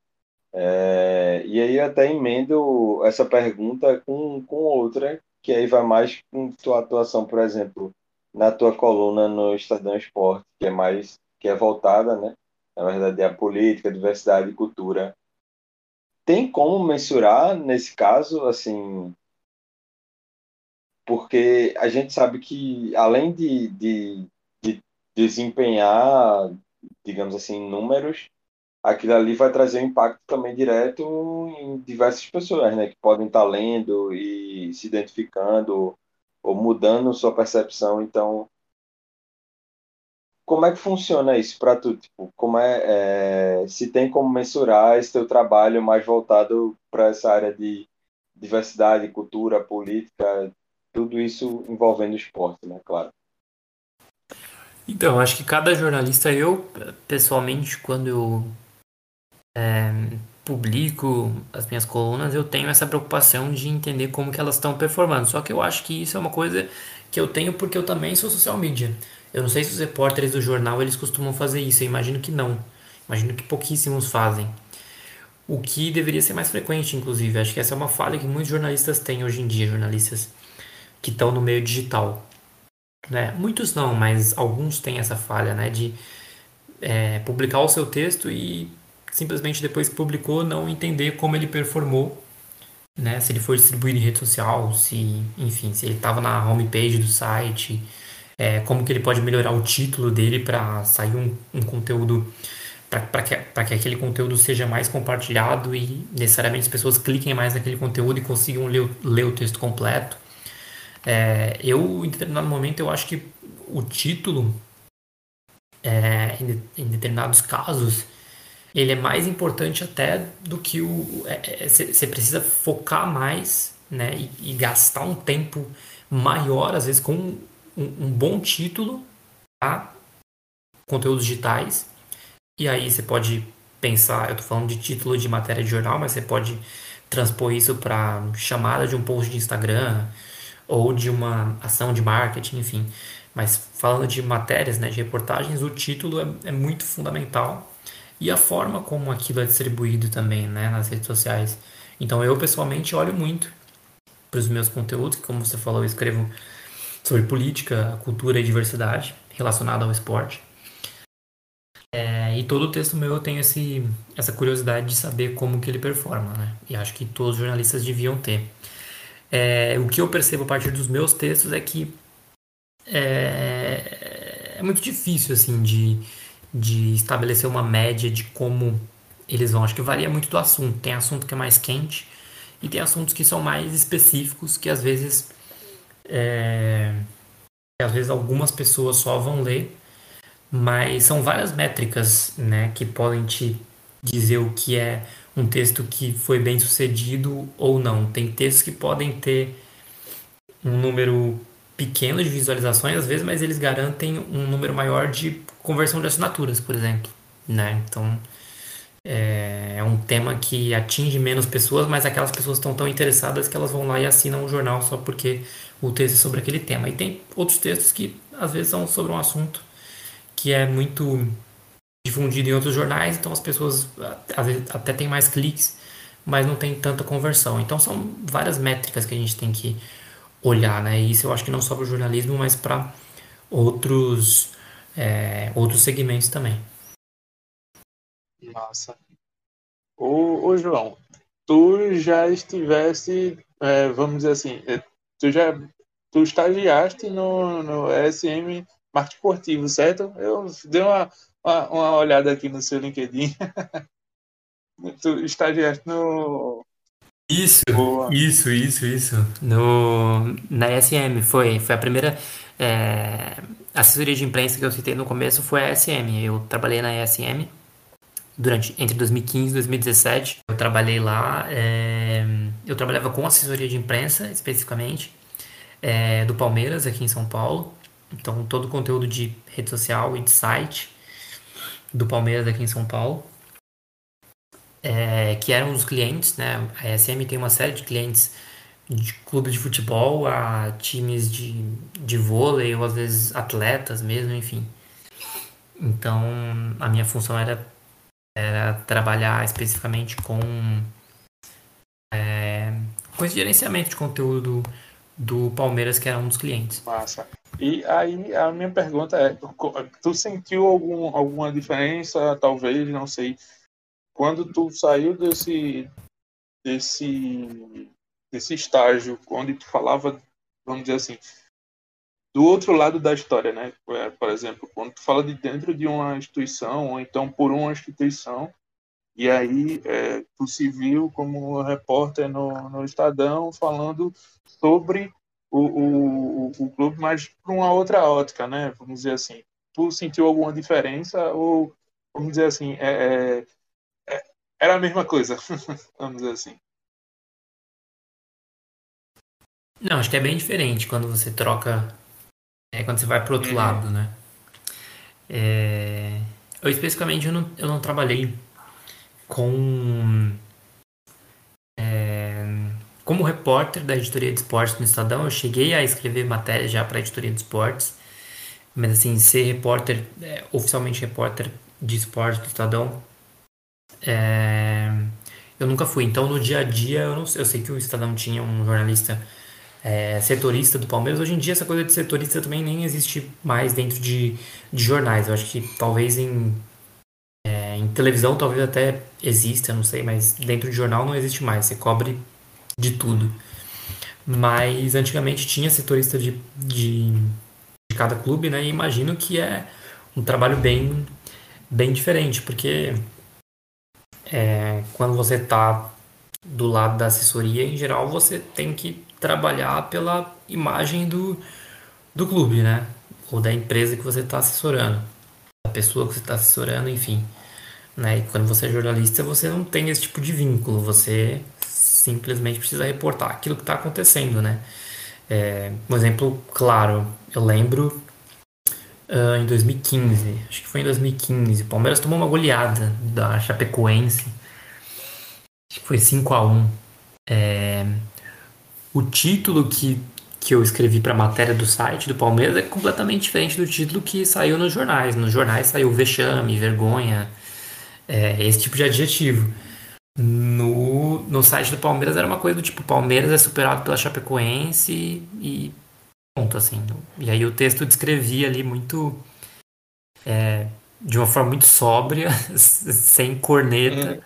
É, e aí eu até emendo essa pergunta com, com outra, que aí vai mais com tua atuação, por exemplo, na tua coluna no Estadão Esporte, que é mais que é voltada, né? Na verdade, é a política, diversidade e cultura tem como mensurar nesse caso, assim, porque a gente sabe que além de, de, de desempenhar, digamos assim, números, aquilo ali vai trazer um impacto também direto em diversas pessoas, né, que podem estar lendo e se identificando ou mudando sua percepção. Então, como é que funciona isso para tu? Tipo, como é, é, se tem como mensurar esse teu trabalho mais voltado para essa área de diversidade, cultura, política, tudo isso envolvendo esporte, né? Claro. Então, acho que cada jornalista, eu pessoalmente, quando eu é, publico as minhas colunas, eu tenho essa preocupação de entender como que elas estão performando. Só que eu acho que isso é uma coisa que eu tenho porque eu também sou social media. Eu não sei se os repórteres do jornal eles costumam fazer isso, eu imagino que não. Imagino que pouquíssimos fazem. O que deveria ser mais frequente, inclusive. Acho que essa é uma falha que muitos jornalistas têm hoje em dia, jornalistas que estão no meio digital. Né? Muitos não, mas alguns têm essa falha né? de é, publicar o seu texto e simplesmente depois que publicou não entender como ele performou, né? se ele foi distribuído em rede social, se, enfim, se ele estava na homepage do site, é, como que ele pode melhorar o título dele para sair um, um conteúdo para que, que aquele conteúdo seja mais compartilhado e necessariamente as pessoas cliquem mais naquele conteúdo e consigam ler, ler o texto completo. É, eu, em determinado momento, eu acho que o título, é, em, em, determinados casos, ele é mais importante até do que o... Você é, é, precisa focar mais né, e, e gastar um tempo maior, às vezes com um, um bom título, tá? conteúdos digitais, e aí você pode pensar, eu estou falando de título de matéria de jornal, mas você pode transpor isso para chamada de um post de Instagram ou de uma ação de marketing, enfim. Mas falando de matérias, né, de reportagens, o título é, é muito fundamental e a forma como aquilo é distribuído também, né, nas redes sociais. Então eu pessoalmente olho muito para os meus conteúdos, que como você falou, eu escrevo sobre política, cultura e diversidade relacionada ao esporte. É, e todo o texto meu eu tenho esse, essa curiosidade de saber como que ele performa, né? E acho que todos os jornalistas deviam ter. É, o que eu percebo a partir dos meus textos é que é, é muito difícil, assim, de, de estabelecer uma média de como eles vão. Acho que varia muito do assunto. Tem assunto que é mais quente e tem assuntos que são mais específicos que às vezes é, às vezes algumas pessoas só vão ler mas são várias métricas né, que podem te dizer o que é um texto que foi bem sucedido ou não. Tem textos que podem ter um número pequeno de visualizações, às vezes, mas eles garantem um número maior de conversão de assinaturas, por exemplo. Né? Então, é, é um tema que atinge menos pessoas, mas aquelas pessoas estão tão interessadas que elas vão lá e assinam o jornal só porque o texto é sobre aquele tema. E tem outros textos que, às vezes, são sobre um assunto que é muito difundido em outros jornais, então as pessoas às vezes até tem mais cliques, mas não tem tanta conversão. Então são várias métricas que a gente tem que olhar, né? E isso eu acho que não só para o jornalismo, mas para outros é, outros segmentos também. Massa. Ô, ô João, tu já estivesse, é, vamos dizer assim, é, tu já tu estagiaste no, no SM marketing esportivo, certo? Eu dei uma, uma, uma olhada aqui no seu LinkedIn. tu estagiaste no. Isso, Boa. isso, isso, isso. No, na SM foi, foi a primeira é, assessoria de imprensa que eu citei no começo foi a SM. Eu trabalhei na SM durante entre 2015 e 2017. Eu trabalhei lá, é, eu trabalhava com assessoria de imprensa especificamente é, do Palmeiras aqui em São Paulo. Então, todo o conteúdo de rede social e de site do Palmeiras aqui em São Paulo, é, que eram os clientes, né? A ESM tem uma série de clientes de clubes de futebol a times de, de vôlei ou às vezes atletas mesmo, enfim. Então, a minha função era, era trabalhar especificamente com, é, com esse gerenciamento de conteúdo do Palmeiras, que era um dos clientes. Massa. E aí a minha pergunta é, tu sentiu algum, alguma diferença, talvez, não sei, quando tu saiu desse desse desse estágio onde tu falava, vamos dizer assim, do outro lado da história, né? É, por exemplo, quando tu fala de dentro de uma instituição ou então por uma instituição e aí é, tu se viu como repórter no, no Estadão falando sobre o, o, o clube, mas uma outra ótica, né? Vamos dizer assim. Tu sentiu alguma diferença ou, vamos dizer assim, é, é, é era a mesma coisa, vamos dizer assim. Não, acho que é bem diferente quando você troca, é, quando você vai para outro uhum. lado, né? É, eu especificamente eu não, eu não trabalhei com como repórter da editoria de esportes no Estadão, eu cheguei a escrever matérias já para a editoria de esportes, mas assim, ser repórter, é, oficialmente repórter de esportes do Estadão, é, eu nunca fui. Então, no dia a dia, eu, não, eu sei que o Estadão tinha um jornalista é, setorista do Palmeiras. Hoje em dia, essa coisa de setorista também nem existe mais dentro de, de jornais. Eu acho que talvez em, é, em televisão, talvez até exista, não sei, mas dentro de jornal não existe mais. Você cobre de tudo. Mas antigamente tinha setorista de, de, de cada clube, né? E imagino que é um trabalho bem, bem diferente, porque é, quando você está do lado da assessoria, em geral, você tem que trabalhar pela imagem do, do clube, né? Ou da empresa que você está assessorando, da pessoa que você está assessorando, enfim. Né? E quando você é jornalista, você não tem esse tipo de vínculo, você simplesmente precisa reportar aquilo que está acontecendo, né? É, um exemplo claro, eu lembro uh, em 2015, acho que foi em 2015, o Palmeiras tomou uma goleada da Chapecoense, acho que foi 5 a 1 é, O título que, que eu escrevi para a matéria do site do Palmeiras é completamente diferente do título que saiu nos jornais. Nos jornais saiu vexame, vergonha, é, esse tipo de adjetivo. No, no site do Palmeiras era uma coisa do tipo: Palmeiras é superado pela Chapecoense e, ponto, assim. E aí o texto descrevia ali muito. É, de uma forma muito sóbria, sem corneta, uhum.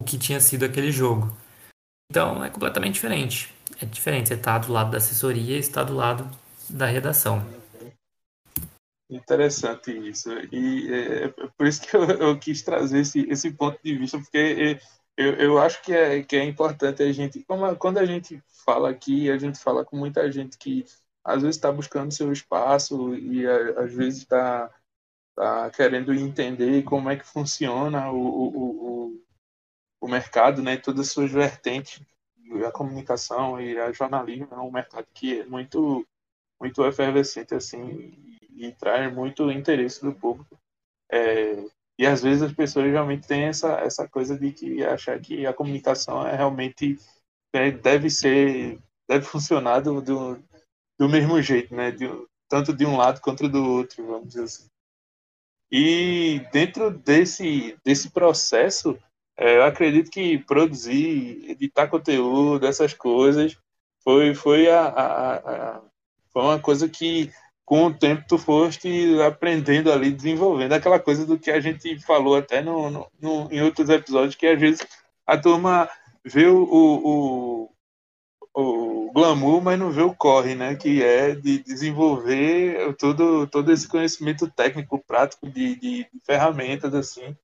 o que tinha sido aquele jogo. Então é completamente diferente. É diferente. Você está do lado da assessoria e está do lado da redação. Interessante isso. E é, é por isso que eu, eu, quis trazer esse, esse ponto de vista, porque é, eu, eu acho que é, que é importante a gente, como, quando a gente fala aqui, a gente fala com muita gente que às vezes está buscando seu espaço e às vezes está tá querendo entender como é que funciona o, o, o, o mercado, né, todas as suas vertentes, a comunicação e a jornalismo é um mercado que é muito muito efervescente assim e, e traz muito interesse do público. É, e às vezes as pessoas realmente têm essa, essa coisa de que achar que a comunicação é realmente é, deve ser, deve funcionar do, do, do mesmo jeito, né? De, tanto de um lado quanto do outro, vamos dizer assim. E dentro desse, desse processo, é, eu acredito que produzir, editar conteúdo, essas coisas, foi, foi, a, a, a, foi uma coisa que com o tempo tu foste aprendendo ali, desenvolvendo aquela coisa do que a gente falou até no, no, no em outros episódios, que às vezes a turma vê o, o, o, glamour, mas não vê o corre, né? Que é de desenvolver todo, todo esse conhecimento técnico, prático de, de, de ferramentas, assim.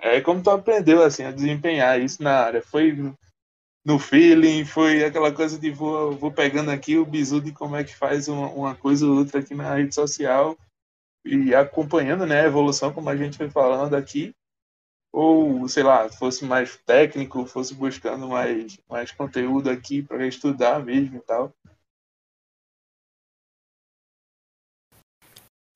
É como tu aprendeu, assim, a desempenhar isso na área. Foi no feeling, foi aquela coisa de vou, vou pegando aqui o bizu de como é que faz uma, uma coisa ou outra aqui na rede social e acompanhando né, a evolução, como a gente foi falando aqui, ou, sei lá, fosse mais técnico, fosse buscando mais, mais conteúdo aqui para estudar mesmo e tal.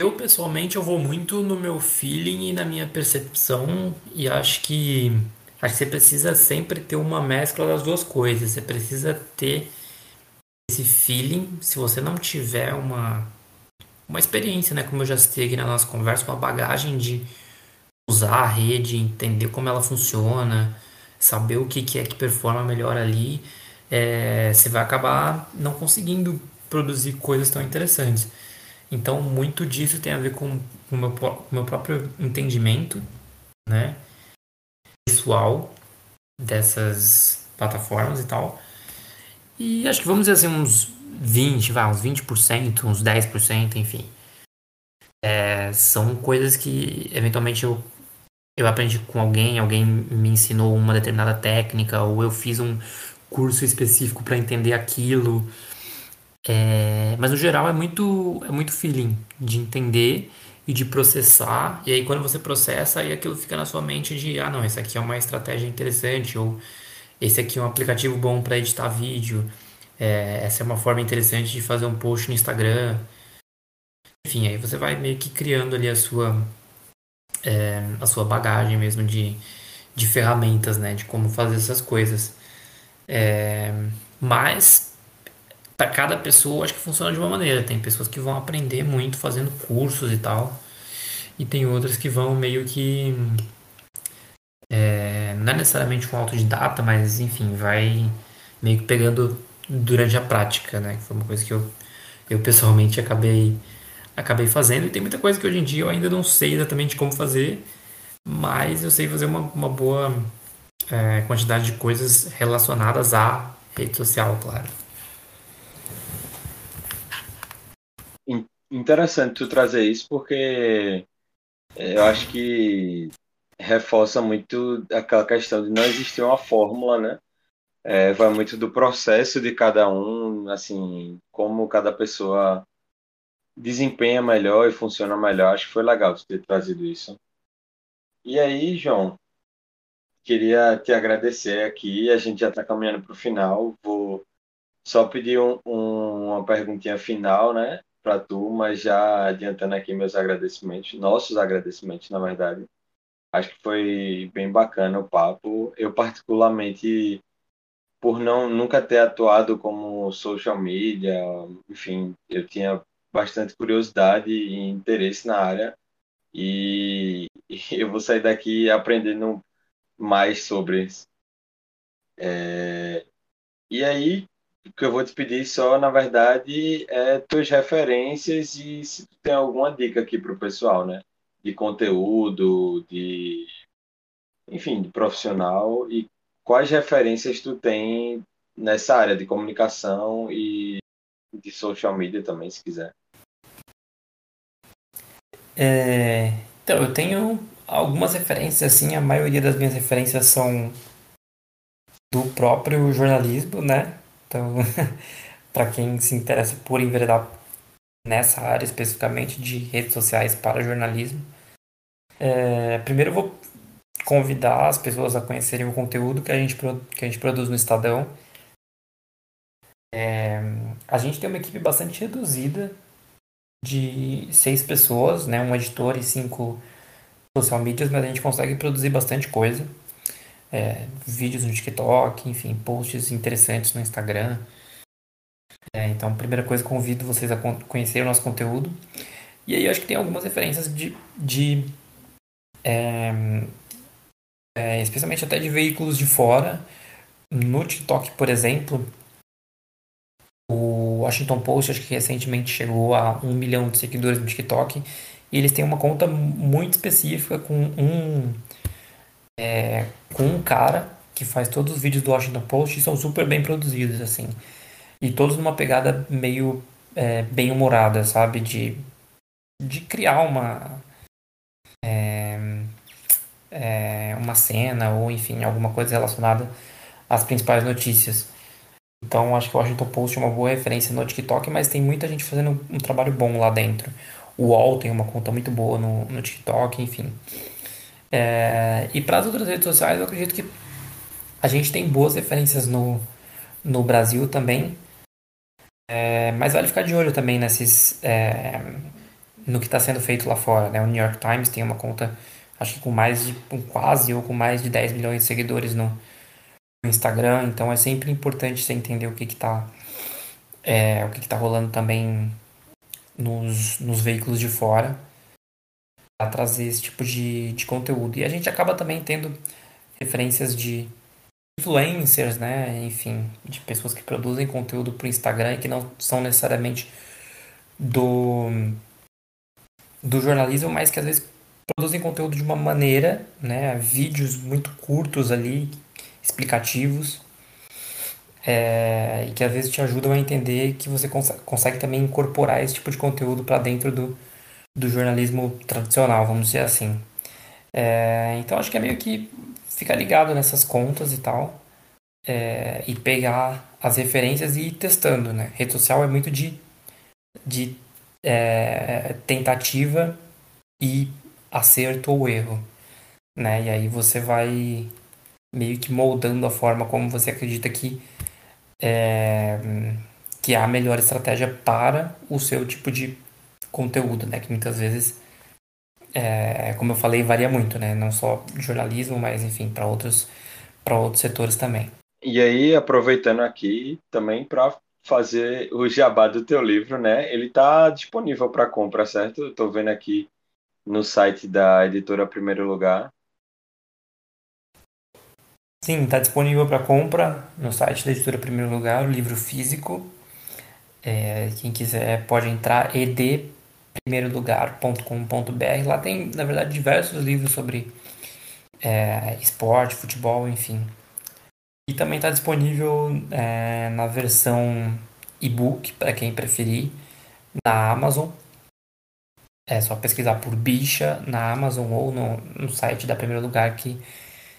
Eu, pessoalmente, eu vou muito no meu feeling e na minha percepção e acho que Acho que você precisa sempre ter uma mescla das duas coisas. Você precisa ter esse feeling. Se você não tiver uma, uma experiência, né? Como eu já citei aqui na nossa conversa, uma bagagem de usar a rede, entender como ela funciona, saber o que, que é que performa melhor ali, é, você vai acabar não conseguindo produzir coisas tão interessantes. Então, muito disso tem a ver com o meu, meu próprio entendimento, né? pessoal dessas plataformas e tal. E acho que vamos dizer assim, uns 20, vai, uns 20%, uns 10%, enfim. É, são coisas que eventualmente eu, eu aprendi com alguém, alguém me ensinou uma determinada técnica, ou eu fiz um curso específico para entender aquilo. É, mas no geral é muito, é muito feeling de entender e de processar. E aí quando você processa, aí aquilo fica na sua mente de, ah, não, esse aqui é uma estratégia interessante ou esse aqui é um aplicativo bom para editar vídeo. É, essa é uma forma interessante de fazer um post no Instagram. Enfim, aí você vai meio que criando ali a sua é, a sua bagagem mesmo de, de ferramentas, né, de como fazer essas coisas. É, mas para cada pessoa acho que funciona de uma maneira. Tem pessoas que vão aprender muito fazendo cursos e tal, e tem outras que vão meio que é, não é necessariamente um autodidata, mas enfim, vai meio que pegando durante a prática, né? Foi uma coisa que eu, eu pessoalmente acabei acabei fazendo e tem muita coisa que hoje em dia eu ainda não sei exatamente como fazer, mas eu sei fazer uma, uma boa é, quantidade de coisas relacionadas à rede social, claro. Interessante tu trazer isso, porque é, eu acho que reforça muito aquela questão de não existir uma fórmula, né? É, vai muito do processo de cada um, assim, como cada pessoa desempenha melhor e funciona melhor. Acho que foi legal tu ter trazido isso. E aí, João, queria te agradecer aqui. A gente já está caminhando para o final. Vou só pedir um, um, uma perguntinha final, né, para tu, mas já adiantando aqui meus agradecimentos, nossos agradecimentos, na verdade. Acho que foi bem bacana o papo. Eu particularmente por não nunca ter atuado como social media, enfim, eu tinha bastante curiosidade e interesse na área e, eu vou sair daqui aprendendo mais sobre isso. É, e aí, o que eu vou te pedir só, na verdade, é tuas referências e se tu tem alguma dica aqui para o pessoal, né? De conteúdo, de enfim, de profissional e quais referências tu tem nessa área de comunicação e de social media também, se quiser. É, então, eu tenho algumas referências, assim, a maioria das minhas referências são do próprio jornalismo, né? Então, para quem se interessa por enveredar nessa área especificamente de redes sociais para jornalismo, é, primeiro eu vou convidar as pessoas a conhecerem o conteúdo que a gente, que a gente produz no Estadão. É, a gente tem uma equipe bastante reduzida de seis pessoas, né, um editor e cinco social medias, mas a gente consegue produzir bastante coisa. É, vídeos no TikTok, enfim, posts interessantes no Instagram. É, então, primeira coisa, convido vocês a conhecer o nosso conteúdo. E aí eu acho que tem algumas referências de, de é, é, especialmente até de veículos de fora. No TikTok, por exemplo, o Washington Post acho que recentemente chegou a um milhão de seguidores no TikTok e eles têm uma conta muito específica com um é, com um cara que faz todos os vídeos do Washington Post e são super bem produzidos assim e todos numa pegada meio é, bem humorada, sabe, de de criar uma é, é, uma cena ou enfim alguma coisa relacionada às principais notícias. Então acho que o Washington Post é uma boa referência no TikTok, mas tem muita gente fazendo um trabalho bom lá dentro. O UOL tem uma conta muito boa no, no TikTok, enfim. É, e para as outras redes sociais, eu acredito que a gente tem boas referências no, no Brasil também. É, mas vale ficar de olho também nesses, é, no que está sendo feito lá fora. Né? O New York Times tem uma conta acho que com mais de com quase ou com mais de 10 milhões de seguidores no, no Instagram, então é sempre importante você entender o que que tá é, o que que tá rolando também nos, nos veículos de fora trazer esse tipo de, de conteúdo. E a gente acaba também tendo referências de influencers, né? Enfim, de pessoas que produzem conteúdo para o Instagram e que não são necessariamente do, do jornalismo, mas que às vezes produzem conteúdo de uma maneira, né? Vídeos muito curtos ali, explicativos, é, e que às vezes te ajudam a entender que você cons consegue também incorporar esse tipo de conteúdo para dentro do, do jornalismo tradicional, vamos dizer assim. É, então acho que é meio que ficar ligado nessas contas e tal, é, e pegar as referências e ir testando, né? Rede social é muito de, de é, tentativa e acerto ou erro, né? E aí você vai meio que moldando a forma como você acredita que é, que é a melhor estratégia para o seu tipo de conteúdo, né? Que muitas vezes, é, como eu falei, varia muito, né? Não só jornalismo, mas enfim, para outros outros setores também. E aí, aproveitando aqui também para fazer o jabá do teu livro, né? Ele está disponível para compra, certo? Estou vendo aqui no site da editora Primeiro Lugar. Sim, está disponível para compra no site da editora Primeiro Lugar, o livro físico. É, quem quiser pode entrar edprimeirolugar.com.br. Lá tem, na verdade, diversos livros sobre é, esporte, futebol, enfim. E também está disponível é, na versão e-book, para quem preferir, na Amazon. É só pesquisar por bicha na Amazon ou no, no site da Primeiro Lugar que,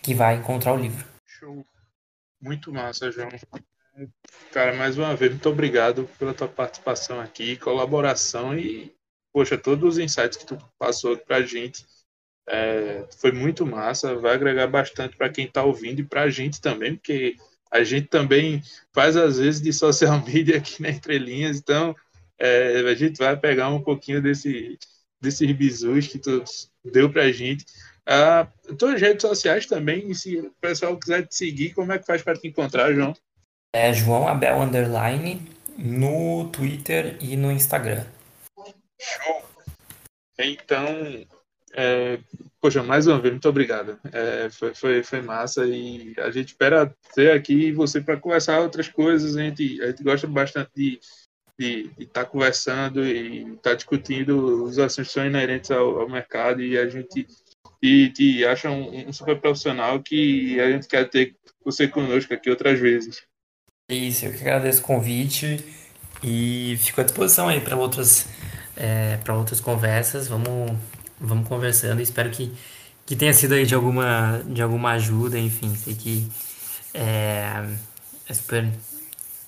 que vai encontrar o livro. Show. Muito massa, João. Cara, mais uma vez, muito obrigado pela tua participação aqui, colaboração e, poxa, todos os insights que tu passou pra gente É, foi muito massa, vai agregar bastante para quem está ouvindo e para a gente também, porque a gente também faz às vezes de social media aqui na Entrelinhas, então é, a gente vai pegar um pouquinho desse, desses bisus que tu deu para a gente. Ah, tuas redes sociais também, se o pessoal quiser te seguir, como é que faz para te encontrar, João? É João Abel Underline no Twitter e no Instagram. Show! Então, é, poxa, mais uma vez, muito obrigado. É, foi, foi, foi massa e a gente espera ter aqui você para conversar outras coisas. A gente, a gente gosta bastante de estar tá conversando e estar tá discutindo os assuntos que são inerentes ao, ao mercado e a gente te acha um, um, super profissional que a gente quer ter você conosco aqui outras vezes. Isso, eu que agradeço o convite e fico à disposição aí para outras é, para outras conversas. Vamos vamos conversando espero que, que tenha sido aí de alguma de alguma ajuda, enfim, sei que é, é super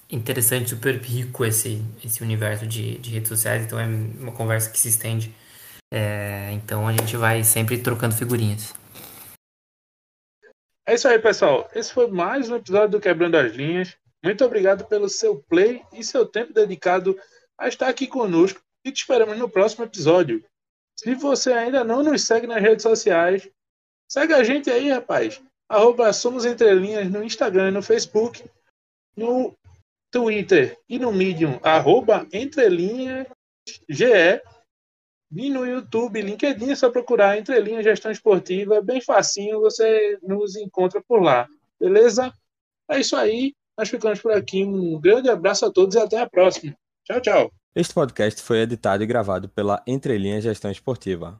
interessante, super rico esse, esse universo de, de redes sociais, então é uma conversa que se estende. É, então a gente vai sempre trocando figurinhas. É isso aí, pessoal. Esse foi mais um episódio do Quebrando as Linhas. Muito obrigado pelo seu play e seu tempo dedicado a estar aqui conosco e te esperamos no próximo episódio. Se você ainda não nos segue nas redes sociais, segue a gente aí, rapaz. Arroba Somos Entrelinhas no Instagram e no Facebook. No Twitter e no Medium, arroba GE. E no YouTube, LinkedIn, é só procurar Entrelinhas Gestão Esportiva, bem facinho, você nos encontra por lá. Beleza? É isso aí. Nós ficamos por aqui. Um grande abraço a todos e até a próxima. Tchau, tchau. Este podcast foi editado e gravado pela Entrelinhas Gestão Esportiva.